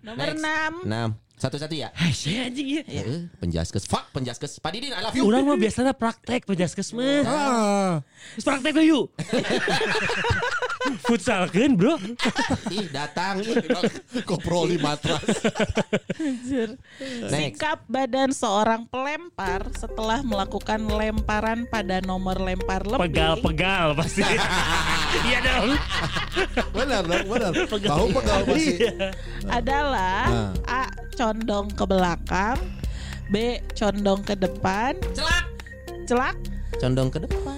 Nomor Next. 6 Enam. Satu-satu ya? Hai, saya anjing ya. Eh, penjaskes. Fuck, penjaskes. Pak Didin, I love you. Orang mah biasanya praktek penjaskes mah. Ah, praktek yuk. (laughs) Futsal kan bro? Ih, datang. Ih. Kopro di matras. Next. Sikap badan seorang pelempar setelah melakukan lemparan pada nomor lempar lebih Pegal-pegal pasti. (laughs) Iya dong. Benar dong, benar. Tahu pegal pasti. adalah Nah. A. Condong ke belakang B. Condong ke depan Celak. Celak Condong ke depan.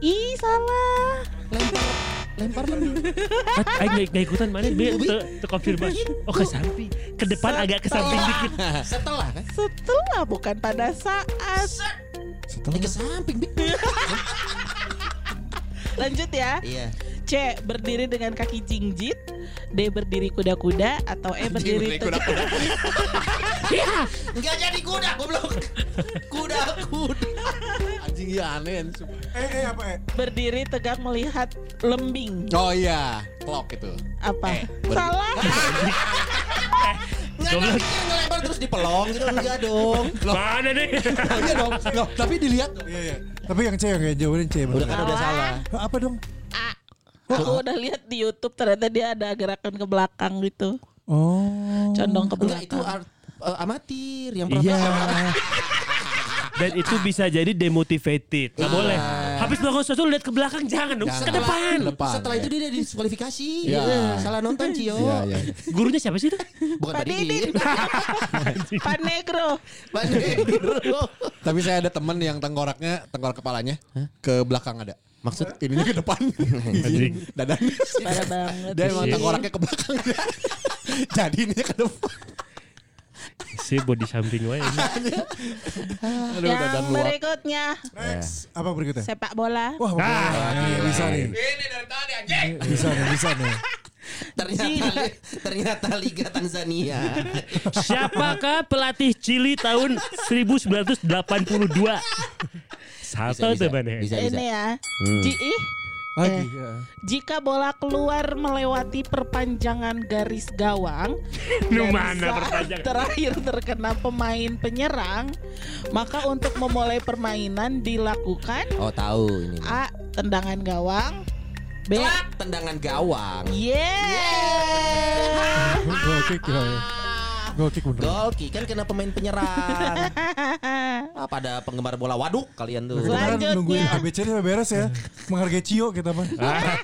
Ih salah Lempar. Lempar lebih. Aing gak, gak ikutan mana be te, te konfirmasi. Oh ke samping, ke depan agak ke samping dikit. Setelah kan? Setelah bukan pada saat Ini ke samping, Bi. (laughs) Lanjut ya Iya. C. Berdiri dengan kaki jingjit D berdiri kuda-kuda atau E berdiri tegak Enggak (laughs) jadi kuda goblok. Kuda kuda. Anjing iya aneh. Eh, eh apa eh? berdiri tegak melihat lembing Oh iya, clock itu. apa? Eh, ber- Salah. (laughs) Enggak pikir ngelempar terus dipelong gitu enggak dong. Mana nih? (laughs) Oh iya dong. Loh, tapi dilihat Iya, iya. Tapi yang C yang kayak jawabannya C. Udah kan udah salah. Hah, Apa dong? Aku udah lihat di YouTube ternyata dia ada gerakan ke belakang gitu. Oh. Condong ke Enggak itu belakang. art, eh, amatir yang Iya. (laughs) Dan itu bisa jadi demotivated. Gak boleh. Habis melakukan sesuatu lihat ke belakang jangan dong. Ke depan. Setelah itu dia diskualifikasi. Iya. Salah nonton Cio. Iya, iya. Gurunya siapa sih itu? Bukan Pak Pak Didin. (laughs) Pak Negro. Pak Didin. Tapi saya ada temen yang tengkoraknya, tengkorak kepalanya ke belakang ada. Maksud Ininya ke depan. Anjing. Dadanya. Parah banget. Dia emang tengkoraknya ke belakang. (laughs) Jadi ininya ke depan. Si body samping wae. (laughs) Aduh, Yang berikutnya Next. Apa berikutnya? sepak bola. Wah, bola. Nih, bisa nih. Ini dari tadi anjing. Bisa nih, bisa nih. (laughs) ternyata ternyata Liga Tanzania. (laughs) Siapakah pelatih Chili tahun 1982? Satu tuh? Bisa bisa. Ini ya. Hmm. Ji- Lagi. Eh. ya. Jika bola keluar melewati perpanjangan garis gawang (laughs) Nu dan saat terakhir terkena pemain penyerang, maka untuk memulai permainan dilakukan Oh tahu ini. A. Tendangan gawang B. Tendangan gawang. Yeah. (laughs) Goal Goal kick bener. Gol kick kan kena pemain penyerang. (laughs) Ah, pada penggemar bola waduk kalian tuh. Kita kan Selanjutnya. nungguin ABC ini sampai beres ya. Menghargai Cio kita mah.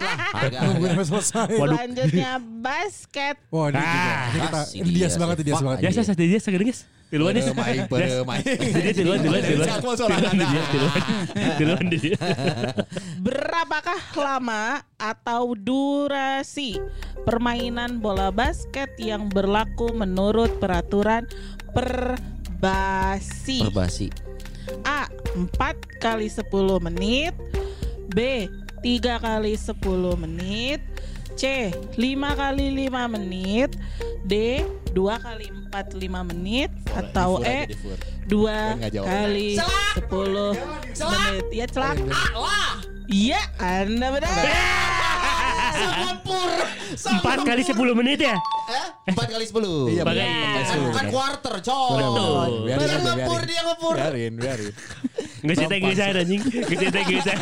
(laughs) Nungguin sampai selesai. Selanjutnya basket. Wah ini juga. Ah. Ini kita Pasti ini dia banget, sih. dia Fuck banget. Ya saya saya dia sekarang Duluan nih. Duluan. Siapa seorang Duluan anda? dia duluan. Duluan dia. Berapakah lama atau durasi permainan bola basket yang berlaku menurut peraturan perbasi? Perbasi. A. 4 kali 10 menit B. 3 kali 10 menit C. 5 kali 5 menit D. 2 kali 4 5 menit Atau Difur aja, E. difur. 2 nggak jawab. kali 10 menit Ya celak Iya Anda benar Sempur. Empat kali sepuluh menit ya? Eh, empat kali sepuluh. Iya, bener. Kan Betul, bukan quarter, coy. Betul. Biarin Dia ngepur, biarin. dia ngepur. Biarin, biarin. Nggak cerita gesan anjing. Nggak cerita (laughs) gesan.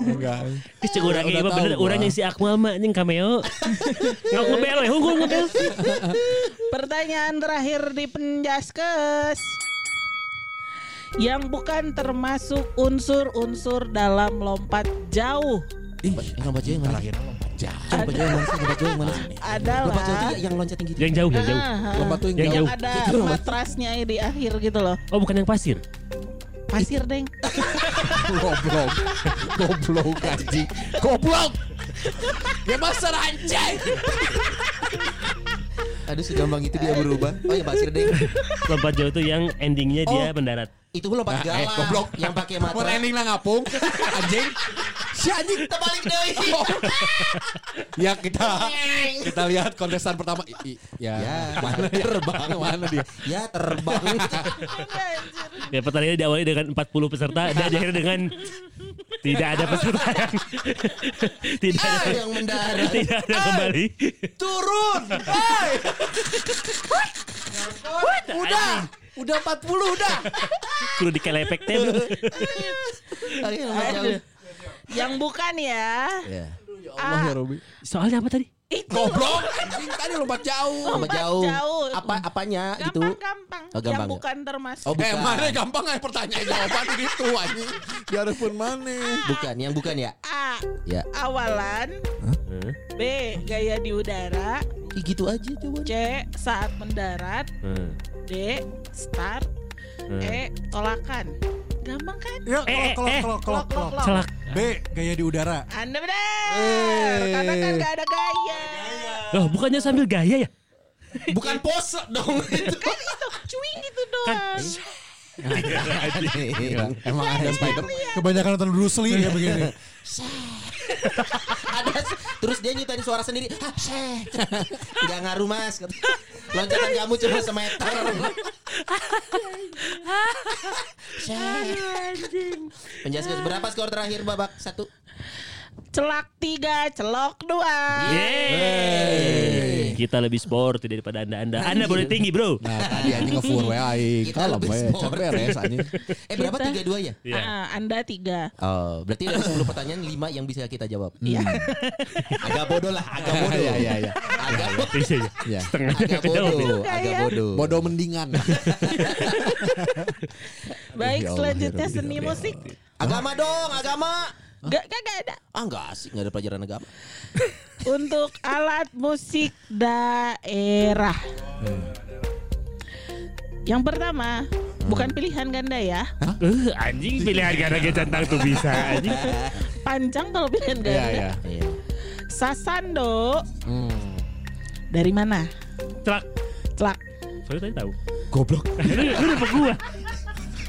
Enggak. Kecek orang ini bener orang yang si Akmal mah anjing cameo. (laughs) Nggak ngebel ya, gue ngebel. Pertanyaan terakhir di penjaskes Yang bukan termasuk unsur-unsur dalam lompat jauh Ih, lompat jauh yang mana? Lompat jauh. Lompat jauh yang mana sih? Lompat jauh yang mana sih? Adalah Lompat jauh itu yang loncat tinggi. Yang jauh, yang jauh. Ah, Lompat tuh yang Yang jauh. ada Itu lompat. matrasnya di akhir gitu loh Oh bukan yang pasir. Pasir deng Goblok. Goblok anjing. Goblok. Ya masa anjing. Aduh, segampang itu dia berubah. Oh, ya pasir deh. Lompat jauh tuh yang endingnya dia Oh. mendarat. Itu lompat Eh, galak. goblok. Yang pakai Mau matra. ending lah ngapung. (laughs) Anjing. Si anjing. Terbalik deh. (laughs) Ya kita kita lihat kontestan pertama. I- i- ya. Ya, mana terbang. Mana dia? Ya, terbang. (laughs) Ya pertandingan diawali dengan 40 peserta dan akhirnya dengan tidak ada peserta (laughs) yang tidak Ah, ada yang mendarat. tidak ada kembali. Turun. Hai. Udah. Udah 40 udah. Kudu dikelepek teh. bro. Yang bukan ya Ya. Ya Allah ya Robi. Soalnya apa tadi? Itu Goblok. Anjing tadi lompat jauh. Lompat Lompat jauh. jauh. Apa apanya itu? Gampang-gampang Oh, Yang gampang ya? bukan termasuk Oh, Eh bukan. mana gampang aja pertanyaan jawaban (laughs) gitu anjing. Biarpun mana. Bukan, yang bukan ya? A. Ya. Awalan Hah? B. Gaya di udara Ih, gitu aja coba. C. Saat mendarat Hmm. D. Start Hmm. E. Tolakan Gampang kan? Ya, Eh, kelok, eh, kelok, kelok, kelok, kelok. Celak. B, gaya di udara. Anda benar Eh. Karena kan gak ada gaya Oh, bukannya sambil gaya ya? Bukan pose dong itu. Kan itu cuing gitu doang Kan Emang ada spider. Kebanyakan nonton Bruce Lee ya begini. Ada terus dia nyutain suara sendiri sheh nggak ngaruh mas loncatan kamu cuma semeter Sheh. penjelaskan berapa skor terakhir babak satu Celak tiga, celok dua. Yeay. Kita lebih sport daripada anda-anda. Anda boleh tinggi bro. Nah tadi anjing nge-full WA aing. Kita Kalem lebih we. sport. Can beres anjing. (laughs) eh berapa Kita- tiga dua ya Iya. Ah, anda tiga. Oh, berarti dari 10 pertanyaan 5 yang bisa kita jawab. Iya. (laughs) Agak bodoh lah, agak bodoh. Iya iya iya. Agak bodoh. Iya, iya. Iya. Setengah Agak bodoh, agak bodoh. Bodoh mendingan. (laughs) Baik, Ya selanjutnya ya seni ya musik. Agama dong, agama. Gak, kagak ada. Ah enggak asik, enggak ada pelajaran agama. (laughs) Untuk alat musik daerah. Yang pertama, bukan pilihan ganda ya. Eh, anjing pilihan gara centang tuh bisa anjing. (laughs) Panjang kalau pilihan Iya ganda. iya. Iya. Sasando Hmm. dari mana? Celak. Celak. Soalnya tadi tahu. Goblok. Lu udah gua.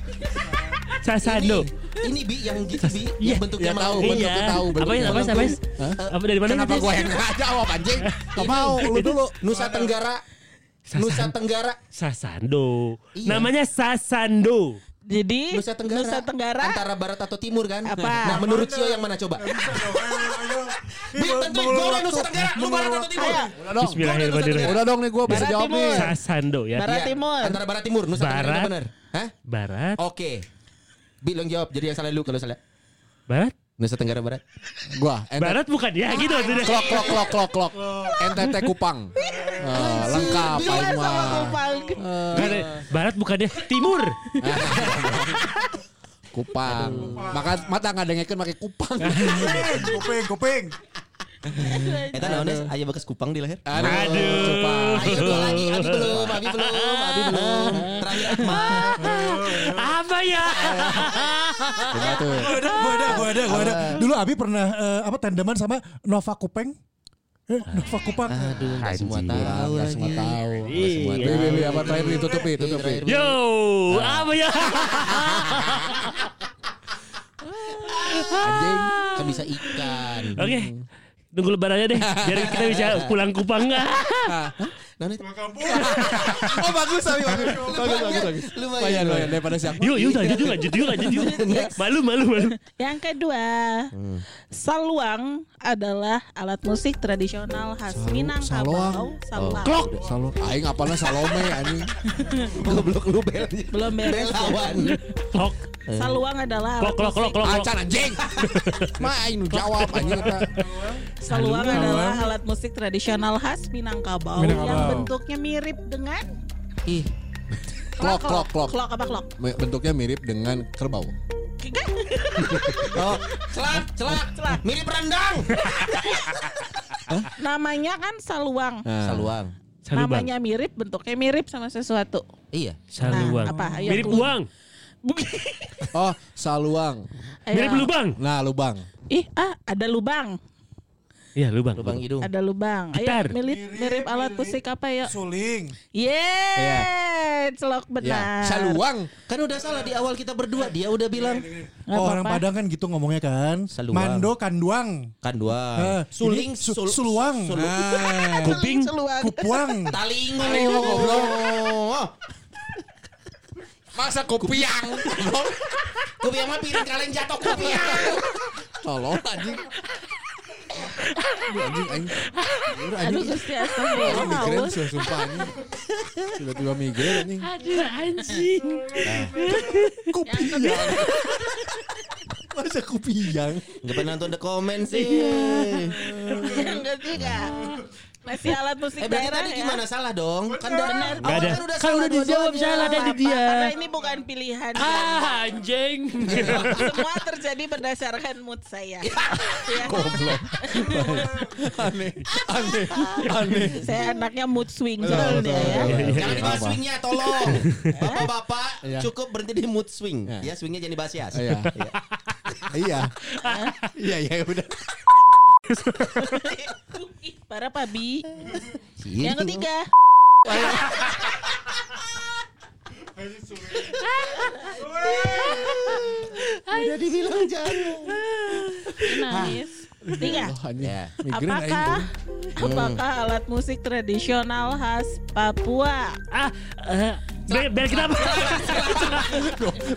(laughs) Sasando. Ini, ini bi yang gitu bi, (laughs) Iya, yang bentuknya ya tahu, bentuknya Iya. tahu, Apa bentuknya apa apa? Apa dari mana? Kenapa gua yang nggak jawab anjing? (laughs) Gak Ini- mau, lu dulu. Nusa Tenggara. Nusa Tenggara. Sasando. Iya. Namanya Sasando. Jadi Nusa Tenggara. Nusa Tenggara. Antara barat atau timur kan? Apa? Nah, menurut Sio yang mana coba? (laughs) Bi, tentuin gue Nusa Tenggara, lu barat atau timur? Udah dong. Bismillahirrahmanirrahim. Udah dong nih gua bisa jawab nih. Sasando ya. Barat Iya, timur. Antara barat timur, Nusa Tenggara benar. Hah? Barat. Oke. Bi, lo yang jawab. Jadi yang salah lu kalau salah. Barat. Nusa Tenggara Barat. Gua ente- Barat bukan ya gitu maksudnya. Klok klok klok klok klok. NTT (laughs) Kupang. Eh, lengkap aing sama mah. Kupang. Nggak ada. Barat bukannya timur. (laughs) Kupang. Maka mata ngadengekeun make kupang. Kuping, kuping. Eta naon aya bekas kupang di leher? Aduh. Aduh. Kupang. Ayo dua lagi, Abi belum, Abi belum, Abi belum. Terakhir Akmal. Apa ya? Coba tuh. Gua ada, gua ada, gua ada, gua ada. Dulu Abi pernah eh, apa tandeman sama Nova Kupeng. Eh, Nova Kupang. Aduh, enggak semua tahu Enggak semua tahu. Iya. Bi, bi, bi, apa terakhir ditutupi, tutupi. Yo, apa ya? Anjing. Kan bisa ikan. Oke. Tunggu lebarannya deh, biar kita bisa (laughs) pulang kupang (laughs) nggak? Nah, itu. Oh bagus, tapi bagus. Bagus, bagus, bagus. Lumayan, Lumayan. Daripada siang. Yuk, yuk lanjut yuk, lanjut yuk, lanjut yuk. Malu, malu, malu. Yang kedua, Hmm. saluang adalah alat musik tradisional khas Salu- Minangkabau. Saluang. Klok. Salo. Aing apalnya Salome anjing. (laughs) Goblok lu bel. Belum beres. Belawan. Klok, Saluang adalah klok, alat klok, klok, musik. klok. klok. Anjing. (laughs) Mah aing nu jawab anjing. Saluang Saluang. adalah alat musik tradisional khas Minangkabau, Minangkabau. Bentuknya mirip dengan Ih, Klok, klok, klok. Klok apa klok? Bentuknya mirip dengan kerbau. (laughs) Oh, celak, celak, Celak. Mirip rendang. (laughs) Namanya kan saluang. Nah. Saluang. Salubang. Namanya mirip, bentuknya mirip sama sesuatu. Iya. Saluang. Nah, apa? Ayo, Mirip clue. uang. (laughs) Oh, saluang. Ayo. Mirip lubang. Nah, lubang. Ih, ah, ada lubang. Iya, lubang. Lubang hidung. Ada lubang. Ayo, Gitar. mirip, mirip alat musik apa ya? Suling. Yeay, celok Ya, benar. saluang. Kan udah salah di awal kita berdua. Dia udah bilang Nggak Oh, orang apa-apa. Padang kan gitu ngomongnya kan. Saluang. Mando kanduang. kan dua. Eh, Suling, su- sul- suluang. sul- Nah, (laughs) Kuping. Kupuang. (laughs) Talingo. Oh, Masa kopiang. Kupiang mah piring kaleng jatuh kupiang. (laughs) Tolong anjing. Aduh, anjing anjing. Aduh, anjing. Gusti astagfirullah. Migrain haus. sudah sumpah anjing. Tiba-tiba migrain anjing. Aduh, anjing. Kopiang. Masa kopiang. Gak pernah nonton The Comment sih. Yang ketiga. Masih alat musik Eh daerah tadi ya. gimana salah dong? Kan udah Benar. Nggak awal ada. kan udah Kan salah udah dijawab salah tadi dia. Karena ini bukan pilihan. Ah, anjing. (laughs) Semua terjadi berdasarkan mood saya. (laughs) Ya. Goblok. Aneh, aneh, aneh. Saya anaknya mood swing soalnya ya. Jangan dibahas Apa? swingnya tolong. (laughs) Bapak-bapak Iya. cukup berhenti di mood swing. Iya. Ya swingnya jangan dibahas ya. Iya. Iya. Iya, iya udah. Para pabi. Gitu. Yang ketiga. Udah dibilang jangan. Nangis. Tiga. Ya. Apakah hmm. apakah alat musik tradisional khas Papua? Ah, eh, bel, bel kita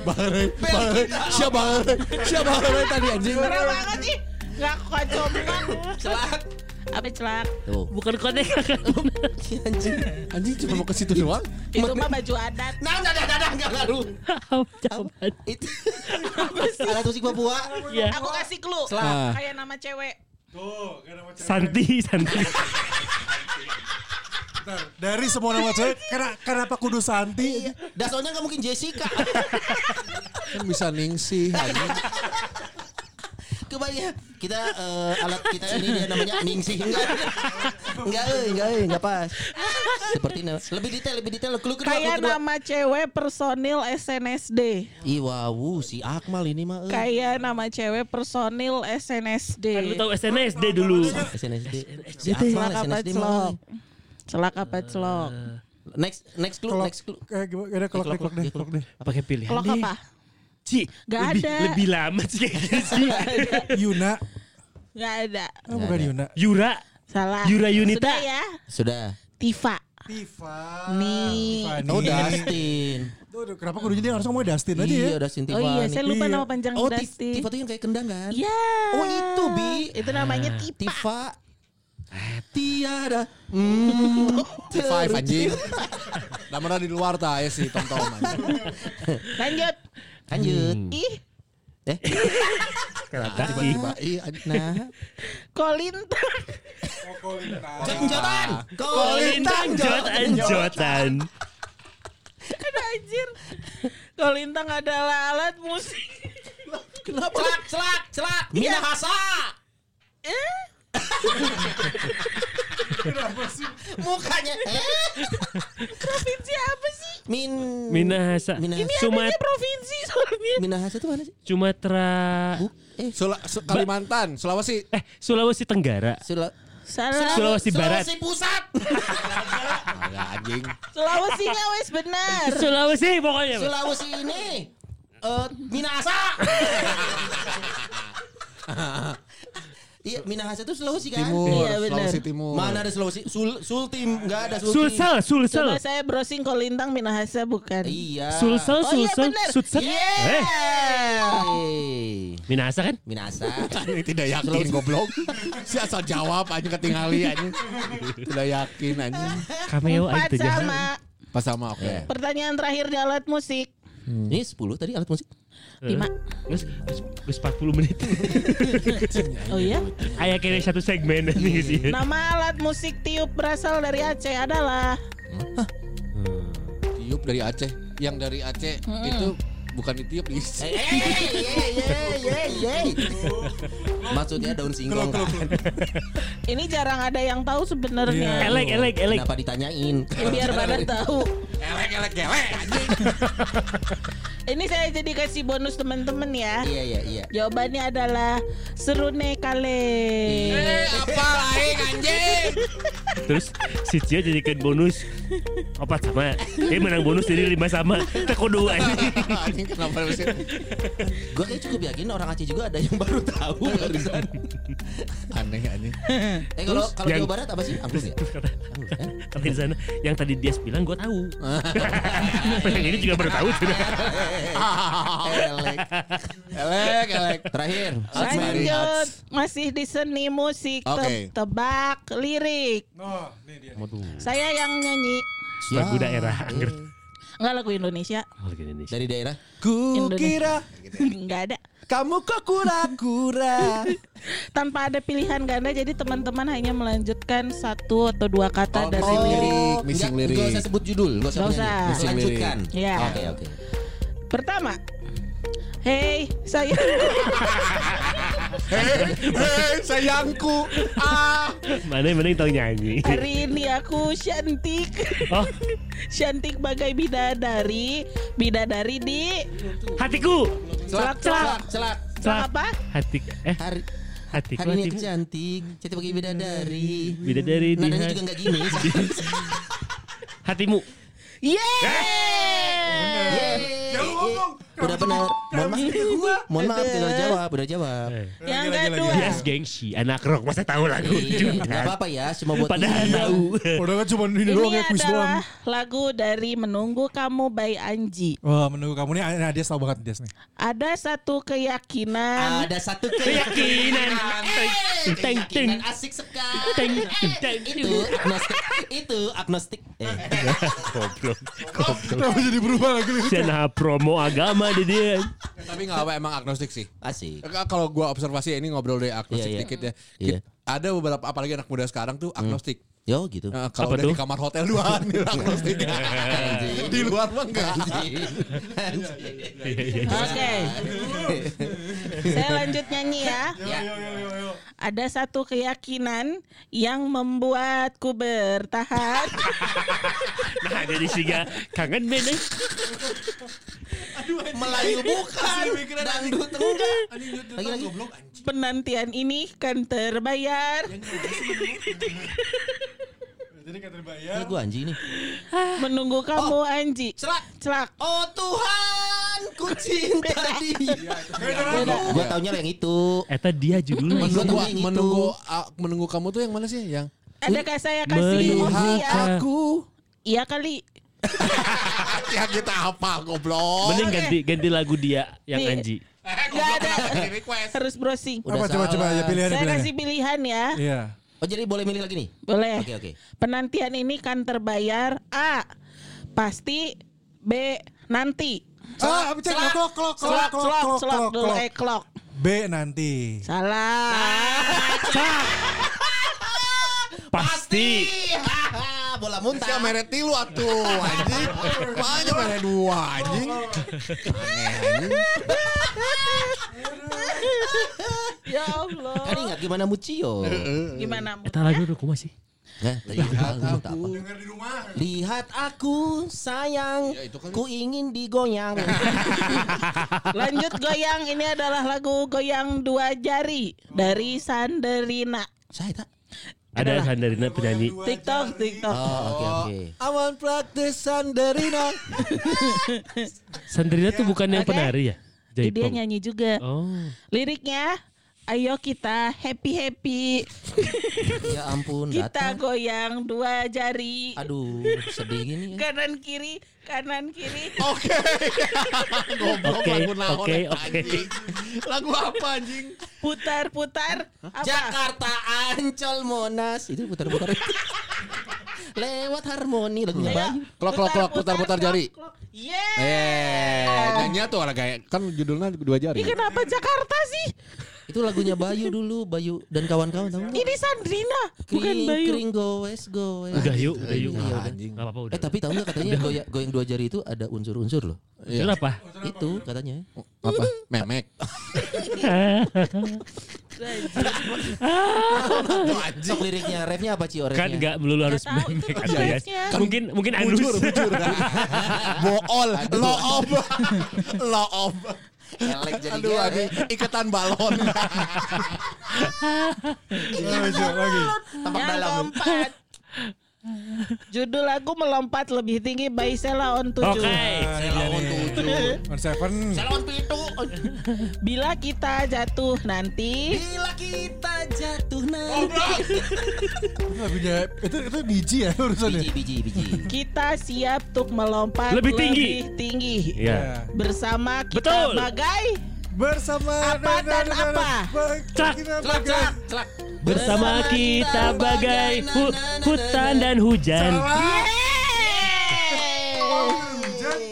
Bareng, bareng, siapa bareng, siapa bareng tadi anjing. Parah banget sih. Gak kacauan. Celak. Apa celak? Tuh. Bukan konek kan? Anjing. Anjing cuma mau ke situ doang. Itu mah baju adat. Nah, nah, nah, nah, enggak ngaruh. Jawaban. Itu. Alat musik Papua. Ya. Aku kasih clue. Ah. Kayak nama cewek. Tuh, nama cewek. Santi, Santi. Dari semua nama cewek, kenapa, kenapa kudu Santi? Dah soalnya nggak mungkin Jessica. (laughs) Kan bisa ningsih anjing. Kebayang kita eh, alat kita ini dia namanya ningsih enggak. Enggak, euy, enggak, euy, enggak pas. Seperti ini. Lebih detail, lebih detail. Clue kedua, Kayak kedua. nama cewek personil SNSD. Ih, wow, si Akmal ini mah. euy. Kayak nama cewek personil SNSD. Kan lu tahu SNSD dulu. SNSD. Si Akmal SNSD peclok. mah. Celaka peclok. Next next clue, next clue. kayak gimana? Kelok, kelok deh, kelok. kelok deh. Apa kayak pilihan deh? apa? Ci, Gak lebih, ada. lebih lama sih kayak gitu sih. Yuna, Gak ada. oh, bukan Yuna. Yura, Salah. Yura Yunita. Sudah ya. Sudah. Tifa. Tifa. Nih. Oh, Dustin. Tuh, kenapa kudunya dia harus ngomong Dustin aja ya? Iya, Dustin Oh iya, saya lupa Iya. nama panjang Oh, Dustin. Tifa tuh yang kayak kendang kan? Iya. Oh, itu, Bi. Itu namanya Tifa. Tifa. Tiada. Hmm. (laughs) T5 anjing. Damara di luar ta ya si Tom Tom anjing. Lanjut. Lanjut. Ih, Eh, (laughs) Kenapa? Tiba-tiba iya anjing. nah. Kolintang. Jot-jotan. Kolintang jotan jotan. Aduh anjir. Kolintang adalah alat musik. Kenapa? Celak, celak, celak. Minahasa. Eh? Mukanya. Eh. Provinsi apa sih? Min. Minahasa. Minahasa. Ini Sumat provinsi soalnya. Minahasa itu mana sih? Sumatera. Eh, Sula- Su- Kalimantan, Sulawesi. Eh, Sulawesi Tenggara. Sula Salah. Sulawesi Barat. Sulawesi Pusat. Agak anjing. Sulawesi wes benar. Sulawesi pokoknya. Sulawesi ini eh Minahasa. (laughs) Iya, Minahasa itu Sulawesi kan? Timur, Iya, benar. Sulawesi Timur. Mana ada Sulawesi? Sul Sultim, enggak ada Sultim. Sulsel, Sulsel. Coba saya browsing Kolintang Minahasa bukan. Iya. Sulsel, Oh iya Sulsel. Sutset. Yeah. Eh, Hey. Minahasa kan? Minahasa. (laughs) Anjing tidak yakin goblok. Si asal jawab anjing ketingali anjing. Tidak yakin anjing. Cameo aja tuh sama. Pas sama oke. Iya. Pertanyaan terakhir di alat musik. Ini 10 tadi alat musik. Lima. Gus, gus, gus 40 menit. (laughs) Oh iya. Ayah kira satu segmen nih sih. Nama alat musik tiup berasal dari Aceh adalah Tiup dari Aceh. Yang dari Aceh itu bukan ditiup di (laughs) Eh, Maksudnya daun singkong kan? ini jarang ada yang tahu sebenarnya. Elek, elek, elek. Kenapa ditanyain? Biar pada tahu. elek elek anjing. (laughs) Ini saya jadi kasih bonus teman-teman ya. Iya iya iya. Jawabannya adalah serune kale. Eh, apa lain anjing? Terus si Cio jadikan bonus opat sama. Dia menang bonus jadi lima sama. Teko dua (laughs) ini. Kenapa harus Gue kayak cukup yakin orang Aceh juga ada yang baru tahu barusan. aneh anjing. Eh kalau kalau Jawa Barat apa sih? Angklung ya? Angklung, eh? Kata di sana yang tadi dia bilang gue tahu. (laughs) yang ini juga baru tahu. Elek. (laughs) Elek elek. Terakhir. Lanjut masih di seni musik tebak lirik. Oh, ini dia. Saya yang nyanyi. Lagu daerah. Enggak lagu Indonesia. Oh, lagu Indonesia. Dari daerah. Ku kira (laughs) Enggak ada. kamu kok kura-kura. (laughs) Tanpa ada pilihan ganda jadi teman-teman hanya melanjutkan satu atau dua kata dari oh. lirik. Lirik, missing Nggak- lirik. nggak usah sebut judul, nggak usah. Missing. Lanjutkan. Iya. Oke oke. Pertama. Hey, saya Hei, hei, sayangku. Ah. Mana yang tahu nyanyi. hari ini aku cantik. Oh, Cantik bagai bidadari. Bidadari di hatiku. Celak Celak, celak celak. Apa? Hati eh Hari hatiku hari ini aku hatiku. cantik, cantik bagi bidadari. Beda dari di Nadanya juga nggak gini. (laughs) hatimu. Yeay! Yeay. Ya lu ngomong, Udah benar. Mohon maaf. Mohon maaf tidak jawab, udah jawab. Eh, Yang lagi, kedua. Bias gengsi, anak rock masa tahu lagu Iya, Nggak apa-apa ya, cuma buat Padahal ini. tahu. Udah kan cuma ini doang Ini ya kuis doang. lagu dari Menunggu Kamu by Anji. Wah menunggu kamu nih, nah, dia tahu banget dia nih. Ada satu keyakinan Ada satu Keyakinan. Eh, Teng, teng. keyakinan asik sekali. Teng, teng, Itu agnostik. Itu agnostik. Eh, (laughs) Goblok. Kenapa jadi berubah lagi? Sana promo agama deh dia. Tapi nggak apa emang agnostik sih. asik. Kalau gua observasi ini ngobrol deh agnostik Iya, iya. dikit ya. Iya. Kit- Ada beberapa apalagi anak muda sekarang tuh agnostik. Yo gitu. Nah, kalau udah tuh? di kamar hotel doang dia (laughs) agnostik. di luar mah enggak. Oke. Saya lanjut nyanyi ya. Ya. Ada satu keyakinan yang membuatku bertahan. Nah jadi siga kangen eh. Melayu bukan. Dangdut enggak. Lagi lagi. Penantian ini kan terbayar. Jadi kata bayar. Ini gue Anji nih. Menunggu kamu Anji. Celak. Celak. Oh Tuhan, ku cinta dia. Beda. Gue taunya yang itu. Eta dia judulnya. Menunggu menunggu a- menunggu kamu tuh yang mana sih? Yang Adakah saya kasih Melihat opsi ya? aku. Iya kali. (laughs) Ya kita apa goblok? Mending ganti ganti lagu dia yang Nih. Anji. Gak ada. request. Harus browsing. Udah Apa coba coba salah. aja pilihannya Saya pilihannya. kasih pilihan ya. Iya. Oh jadi boleh milih lagi nih? Boleh. Oke oke. Penantian ini kan terbayar A. Pasti B. Nanti. Ah, cek klok klok klok klok Celak, klok klok klok dulu. klok. Eh, clock. B nanti. Salah. Pasti. Bola muntah. mere tilu atuh anjing. Makanya mere dua anjing. ya Allah. Kan ingat gimana Mucio? Gimana? Eta lagu udah kumaha sih? Nah, lihat aku. Lihat aku sayang, Ya, kan- ku ingin digoyang. (laughs) Lanjut goyang. Ini adalah lagu goyang dua jari dari Sanderina. Saya tak. Ada Sandarina penyanyi. TikTok, TikTok. Oh oke oke. Awan praktis Sanderina. Sandarina tuh bukan yang Oke. penari ya? Dia Jaipong. nyanyi juga. Oh. Liriknya, ayo kita happy happy. (laughs) Ya ampun Kita datang. goyang dua jari. Aduh sedih gini ya. Kanan kiri, kanan kiri. Oke. (laughs) Oke, lagu oke, ya, oke. Lagu apa anjing? Putar, putar. Apa? Jakarta Ancol Monas itu putar-putar. (laughs) Lewat harmoni lagunya Ayo, Bayu. Klok, klok, klok, putar, putar jari. Yeah. Eh, nyanyi tuh orang kayak kan judulnya dua jari. Ini kenapa Jakarta sih? Itu lagunya Bayu dulu, Bayu dan kawan-kawan tahu nggak? Ini Sandrina, bukan Kring, Bayu. kring goes goes. Udah yuk. Iya, anjing. Gak apa-apa udah. Eh tapi tahu nggak katanya goyang, goyang dua jari itu ada unsur-unsur loh. Iya. Itu apa? Itu katanya. Apa? Memek. Sok liriknya, rapnya apa Cio? kan rapnya? nggak melulu harus memek ada ya. rapnya. Mungkin mungkin anus. Bujur, bujur. (laughs) Bool, lo. Elek jadi Aduh, gere. aduh, ikatan balon. (laughs) Lagi. Tampak Yang dalam. keempat. Judul lagu melompat lebih tinggi by Sela on 7. Oke. Nah, ini dia nih. On Seven. Salon pitu. Bila kita jatuh nanti Bila kita jatuh nanti. Lagunya itu itu biji ya urusannya. Biji, biji, biji. kita siap untuk melompat Lebih tinggi. lebih tinggi. Ya. Bersama kita Betul. bagai Bersama Apa dan apa? Cak, Celak, celak, celak. Bersama kita bagai hu- hutan dan hujan.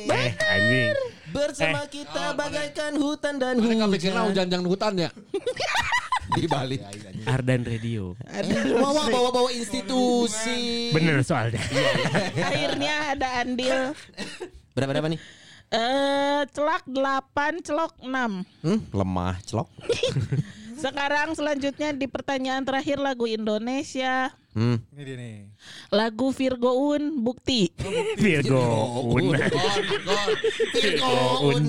Eh anjing. Bersama kita bagaikan hutan dan Mereka pikirnya hujan. hujan jangan hutan ya. Di Bali. Ardan Radio. Bawa bawa bawa institusi. Bener soalnya. Akhirnya ada andil Berapa berapa nih? eh celak 8 celok 6. Hmm, lemah, celok. (laughs) Sekarang selanjutnya di pertanyaan terakhir lagu Indonesia. Hmm. Ini dia nih. Lagu Virgoun Bukti. Virgo. Un. Un.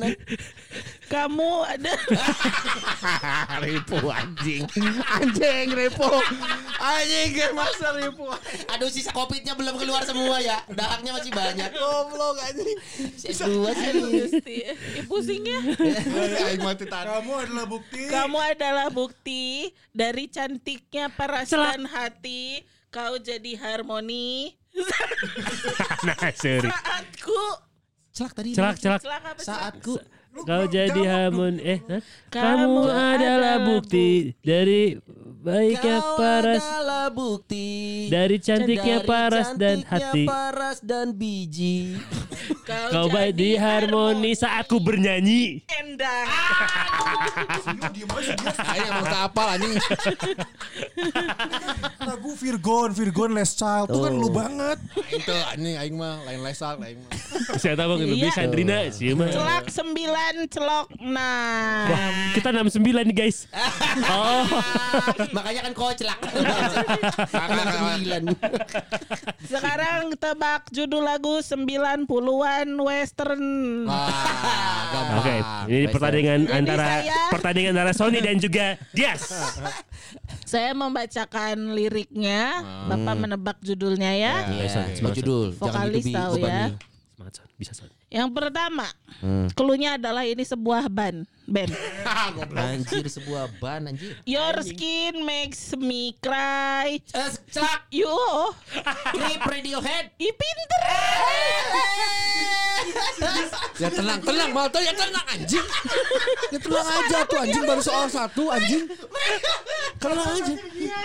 Kamu ada (laughs) Repo anjing. Anjing Repo. Anjing game master ribu. Aduh sisa covidnya belum keluar semua ya. Dahaknya masih banyak. Goblok anjing. Sisa dua sih. Gusti. Ih, pusing ya. Aing mati tadi. Kamu adalah bukti. Kamu adalah bukti dari cantiknya paras dan hati. Kau jadi harmoni. nah, sorry. Saatku. Celak tadi. Celak, celak. Celak apa celak? Saatku. Kau jadi hamun eh? Kamu kamu adalah adalah bukti dari baiknya Kau paras adalah bukti dari cantiknya Dari paras dan cantiknya hati. paras dan biji (laughs) Kau baik di harmoni saat aku bernyanyi. Endang. Aing emang sapal anjing. Lagu Virgon, Virgon Last Child tuh kan lu banget. Itu anjing aing mah lain lesak aing mah. Saya tahu bang lebih Iya. Sandrina sih mah. Celak sembilan celok nah. Wah, kita 69 nih guys. (laughs) Oh, makanya kan kau celak Enam sembilan Sekarang tebak judul lagu 90-an western. Wah, oke. Ini pertandingan Jadi antara saya- pertandingan antara Sony dan juga Dias. Saya membacakan liriknya, Bapak menebak judulnya ya. Iya, semua judul Jangan Vokalis hidupi tahu ya. bisa Son. Yang pertama, Hmm. cluenya adalah ini sebuah ban, band. (laughs) Anjir sebuah ban anjir Your skin makes me cry. Eh, Celak You, Creep Radiohead i pinter. Ya tenang, tenang Malto ya tenang anjing. Ya tenang aja tuh anjing baru soal satu anjing. Tenang aja.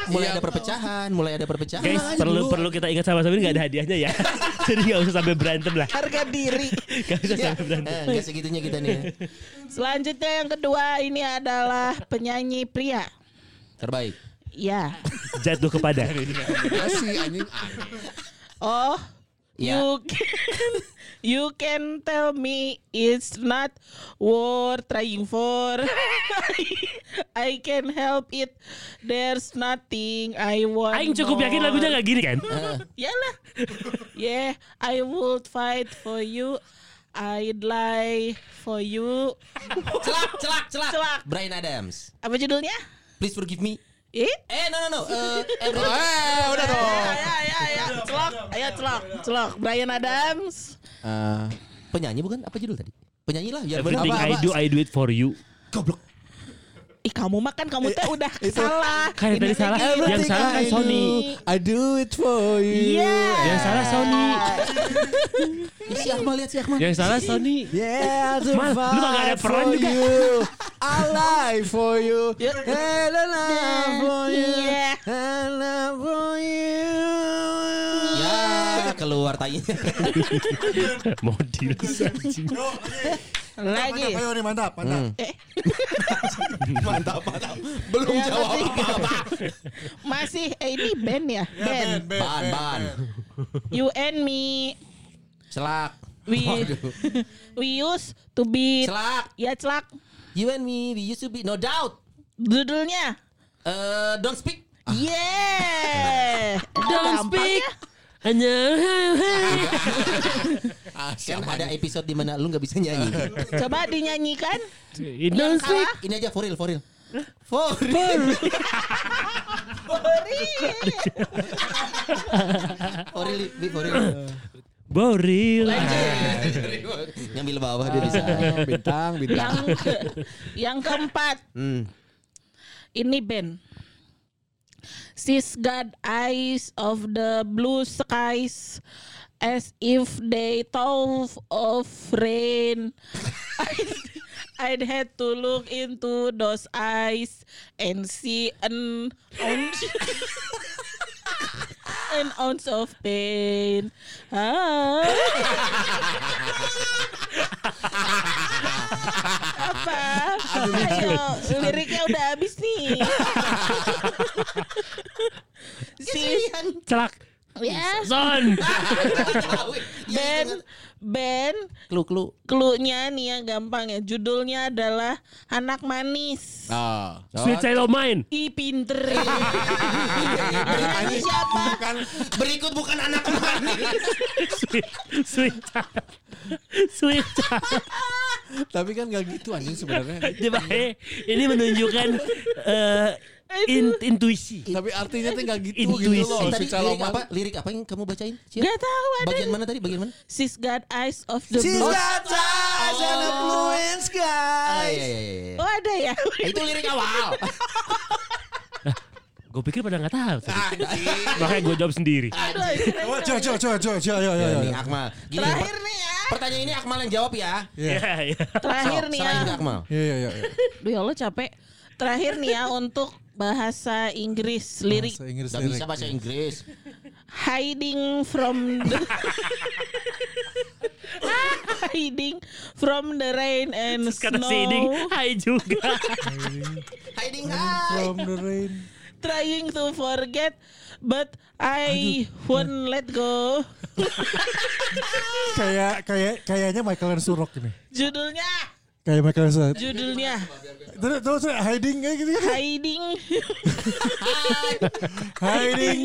Mulai Iya. ada perpecahan Mulai ada perpecahan Guys, perlu dulu. perlu kita ingat sama-sama ini gak ada hadiahnya ya. (laughs) Jadi gak usah sampai berantem lah. Harga diri. Gak usah sampai berantem. Eh, Gak segitunya kita nih ya. Selanjutnya yang kedua ini adalah penyanyi pria. Terbaik Ya. Jatuh kepada. Masih anjing. Oh, Ya. you can you can tell me it's not worth trying for. (laughs) I can help it. There's nothing I want. Aing cukup yakin lagunya gak gini kan? Yalah. yeah, I would fight for you. I'd lie for you. Celak celak celak Celak. Brian Adams Apa judulnya? Please forgive me Eh? Eh no no no Eh, every- (laughs) Eh, udah dong. Ayo, ayo, ayo, celok, ayo celok, celok. Brian Adams. Eh, Penyanyi bukan? Apa judul tadi? Penyanyi lah biar Everything benar. I do, I do it for you. Ih kamu makan kamu teh udah salah. Kan yang tadi salah. Yang salah kan I Sony. do, I do it for you. Iya. Yang salah Sony. Si Akmal lihat si Akmal Yang salah Sony. Yeah, to Mal, lu kagak ada peran for juga. you. I lie for you. And I love for you. Iya. I love for you. Ya keluar tainya (laughs) Modil. Lagi. Mantap, ayo nih mantap, mantap. Eh, (laughs) Mantap, mantap. Belum yang jawab apa-apa. Masih eh, ini band ya? Ya, Band. Ben, Ban ban You and me. Celak We (laughs) we used to be Celak Ya celak. You and me we used to be No doubt Judulnya. Eh, Don't speak Yeah. (laughs) Don't Gampang speak. ya. Hanya Ah, Kan ada episode di mana lu gak bisa nyanyi (laughs) Coba dinyanyikan. Yang kalah. Ini aja for real for real For real For real For real Boril. Ngambil bawah dia bisa bintang, bintang. Yang ke- yang keempat. Hmm. Ini band. She's got eyes of the blue skies as if they thought of rain. (laughs) I'd, had to look into those eyes and see an ounce, (laughs) an ounce of pain. Ah. Apa? Ayo, liriknya udah habis nih. (laughs) si Celak. Ya Son. (laughs) Ben Ben Klu-klu cluenya nih ya gampang ya judulnya adalah anak manis Ah, Sweet Child of Mine. i pinter (laughs) Anjing. siapa Bukan Berikut bukan anak manis Sweet. Sweet Child. Sweet Child. tapi kan gak gitu anjing sebenarnya. Coba ini menunjukkan eh, In- intuisi. Tapi artinya tuh nggak gitu Intuisi. gitu loh. Eh, tadi lirik apa? Lirik apa yang kamu bacain? Cia? Gak tahu ada. Bagian mana tadi? Bagian mana? She's got eyes of the She's blue. got eyes and a blue and Oh, sky. iya, iya, iya, iya. Oh ada ya. (laughs) Itu lirik awal. (laughs) Gue pikir pada nggak tahu. tadi. Makanya gue jawab sendiri. Coba coba coba coba coba coba ya ya ya. Nih Akmal. Gini, Terakhir nih ya. pertanyaan ini Akmal yang jawab ya. Iya, iya. Terakhir Sok, nih serahin ke ya. Akmal. Iya iya iya. Duh ya Allah capek. Terakhir nih ya untuk bahasa Inggris lirik Bahasa Inggris Gak lirik. bisa bahasa Inggris. hiding from the hiding from the rain and kata snow si Iding, hai juga. Hiding high. From the rain. trying to forget but I won't let go Kayak kayak kayaknya Michael Surrock ini. judulnya Kayak Michael Surrock. judulnya Terus terus hiding kayak gitu kan. hiding (laughs) Hiding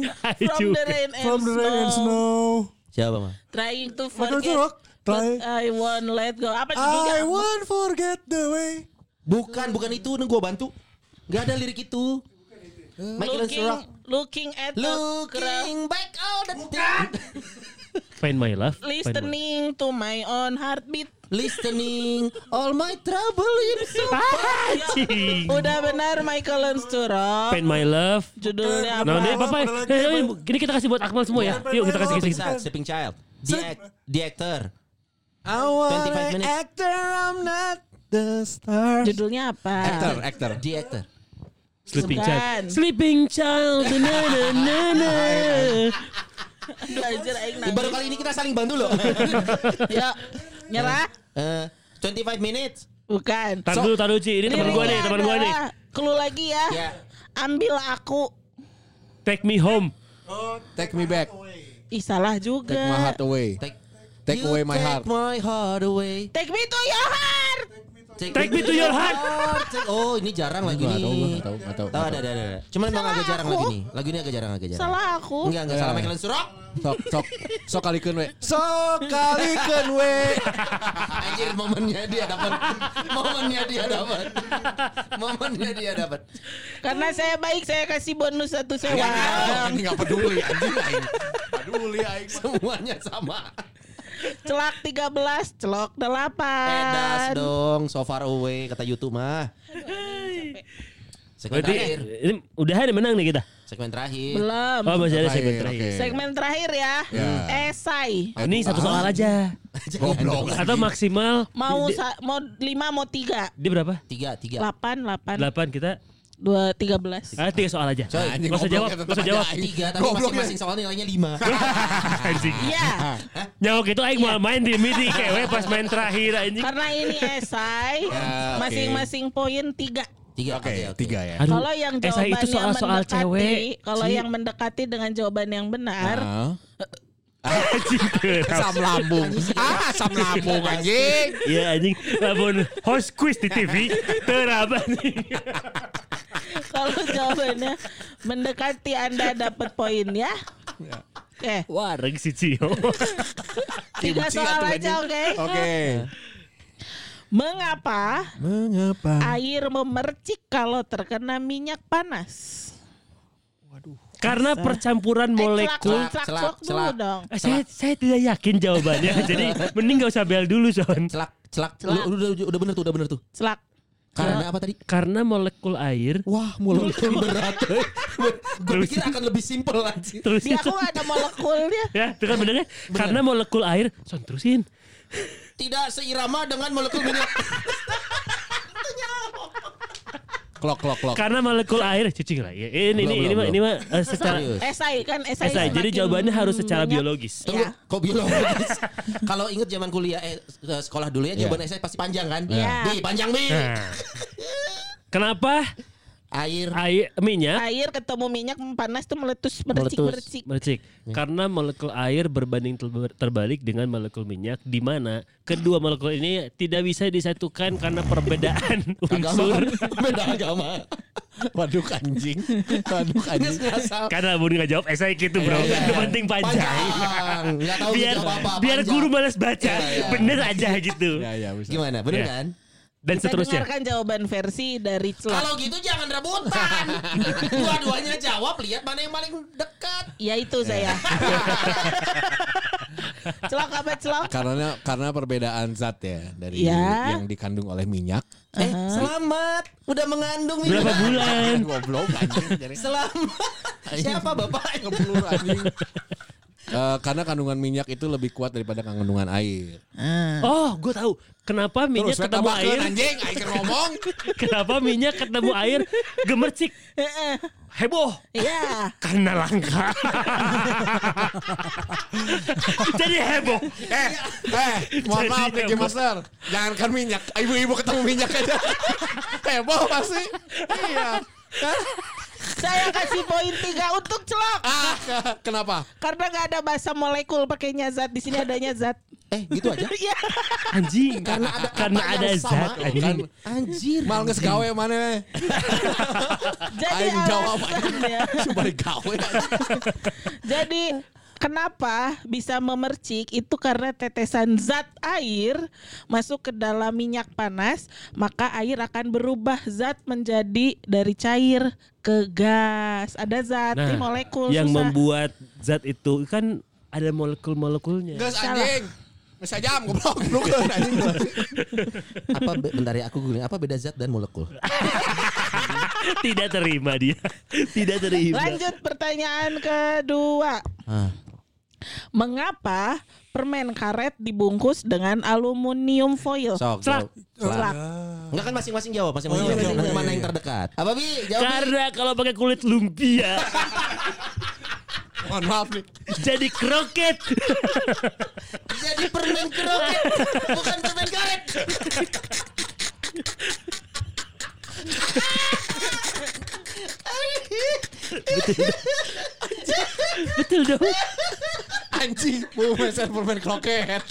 from the rain and, from the rain and snow. Siapa mah? trying to forget Surrock. but Try. I won't let go apa judulnya I won't forget the way. Bukan, bukan itu. Nih gue bantu. Gak ada lirik itu. Michael looking looking at Looking back all the time. Find my love. My- listening to my own heartbeat Listening all my trouble in so Anjing. Udah benar Michael Lensturok Find my love. Judulnya Nah, apa? deh, apa? Ada lagi Eh, apa? eh, Gini kita kasih buat Akmal semua ya. Yuk kita kasih Sleeping kasih. Child. Sleeping Child. The, act, the actor. I want 25 minutes. actor, I'm not the star. Judulnya apa? Actor, actor. The actor. Sleeping child. Sleeping child. Na, na, na, na. Ya, baru kali ini kita saling bantu loh. (laughs) Yuk, nyerah? Eh, 25 minutes. Bukan. Tar dulu, tar dulu Ci. Ini teman gua nih, teman gua nih. Clue lagi ya. Ya. Ambil aku. Take me home. Take me back. Ih salah juga. Take my heart away. Take, Take You away my take heart. my heart away. Take me to your heart. Take me to your heart. Take- Oh, ini jarang lagu Nggak tahu, ini. nggak tahu, nggak tahu, Tahu ada, ada, ada. Cuman memang Salah agak jarang aku. lagu ini. Lagu ini agak jarang, agak jarang. Salah aku. Enggak, enggak salah Michael Surrock. Sok, sok, sok kalikeun we. Sok kalikeun we. Anjir momennya dia dapat. momennya dia dapat. momennya dia dapat. Karena saya baik, saya kasih bonus satu sewa. Enggak peduli anjing. Peduli aing. Semuanya sama. Celak 13, celok 8. Pedas dong, so far away kata YouTube mah. Segmen Berarti terakhir. ini udahan ya menang nih kita. Segmen terakhir. Belum. Oh masih ada segmen Terakhir, oke. Segmen terakhir ya. Ya. Esai. Ini satu soal aja. (laughs) Goblok. Atau maksimal Mau di- sa- mau 5 mau 3. dia berapa? Tiga, tiga. 8 8 8 kita. 2 13. Ah, tiga soal aja. Coy, Gak usah jawab, gak usah jawab. Tiga, tapi masing-masing soal nilainya lima. (laughs) Anjing. Iya. Nyawa itu aing mau main di midi kewe pas main terakhir anjing. Karena ini esai, Ya, masing-masing poin 3. Tiga, Oke, tiga ya. Kalau yang esai jawabannya itu soal-soal mendekati, cewek. kalau yang mendekati dengan jawaban yang benar. (laughs) Anjing. (laughs) Asam lambung. Ah, asam lambung anjing. Iya anjing. Lamun host quiz di TV terapa anjing. (laughs) kalau jawabannya mendekati Anda dapat poin ya. Oke, Wareg si Cio. tiga soal aja oke. Oke. Mengapa Mengapa? air memercik kalau terkena minyak panas? Karena percampuran Eh, molekul. celak, celak, celak, celak dulu celak. dong. Eh, saya, saya tidak yakin jawabannya. (laughs) Jadi mending gak usah bel dulu Son. Celak, celak. Celak. Lu, udah, udah bener tuh, udah bener tuh. Celak. Karena apa tadi? Karena molekul air Wah, mulut berat. Gue pikir akan lebih simpel anjir. terus Di aku ada molekulnya. ya itu kan benernya karena molekul air son terusin Tidak seirama dengan molekul minyak. (laughs) Klok klok klok. karena molekul air cicing lah ya ini Belum, ini ini mah ini mah eh, secara. Esai kan esai. esai jadi jawabannya harus secara banyak. biologis Tunggu, Ya. kok biologis? (laughs) Kalau inget zaman kuliah eh sekolah dulu ya Iya. jawaban saya pasti panjang kan? Iya. Bi, panjang bi. Nah. (laughs) kenapa Air. air minyak Air ketemu minyak panas tuh meletus mercik Meletus. Mercik. Karena molekul air berbanding terbalik dengan molekul minyak di mana kedua molekul ini tidak bisa disatukan karena perbedaan (laughs) Agama. unsur. (laughs) Beda agama. Waduh anjing. Waduh anjing. Karena Bun nggak jawab esai gitu bro. Iya. Yang penting panjang. Panjang. Nggak tahu biar gitu apa-apa. biar panjang. guru malas baca. Iya, iya. Bener aja gitu. Ya ya bisa. Gimana? Bener Iya. kan? Dan Kita seterusnya. dengarkan jawaban versi dari Celok. Kalau gitu jangan rebutan. (laughs) Dua-duanya jawab, lihat mana yang paling dekat. Ya itu saya. (laughs) celok apa celok? Karena karena perbedaan zat ya dari Ya. yang dikandung oleh minyak. Eh, selamat. Udah mengandung Berapa minyak. bulan? Goblok anjing. Selamat. Siapa bapak? ngeblur anjing. Eh, karena kandungan minyak itu lebih kuat daripada kandungan air. Oh, gue tahu. Kenapa minyak Terus ketemu air? anjing, aing keur ngomong. (laughs) Kenapa minyak ketemu air gemercik? Heboh. Iya. Karena langka. (laughs) Jadi heboh. Eh, eh, mohon Jadi maaf nih. Master. Jangankan minyak, ibu-ibu ketemu minyak aja. (laughs) Heboh pasti. Iya. Saya kasih poin tiga untuk celok. Ah, kenapa? Karena nggak ada bahasa molekul pakainya zat. Di sini adanya zat. Eh, gitu aja. Iya. Anjing. Karena ada Karena ada yang sama. zat anjing. Anjir. Mal geus gawe mana? Jadi Aing jawab alasannya. Coba gawe. Jadi kenapa bisa memercik itu karena tetesan zat air masuk ke dalam minyak panas, maka air akan berubah zat menjadi dari cair ke gas. Ada zat Nah, ini molekul yang susah. membuat zat itu kan ada molekul-molekulnya. Salah. anjing. Bisa jam (laughs) goblok anjing. Apa be- bentar ya aku googling apa beda zat dan molekul? (laughs) Tidak terima dia. Tidak terima. Lanjut pertanyaan kedua. Ah. Mengapa permen karet dibungkus dengan aluminium foil? Sok, Celak. jawab. Celak. Enggak kan masing-masing jawab, masing-masing Oh, jawab. iya, Nanti iya, mana iya. yang terdekat? Apa Bi? Jawab. Bi. Karena kalau pakai kulit lumpia Mohon maaf nih. jadi kroket. Jadi permen kroket, bukan permen karet. (laughs) Betul dong. Anjing, mau meser permen kroket.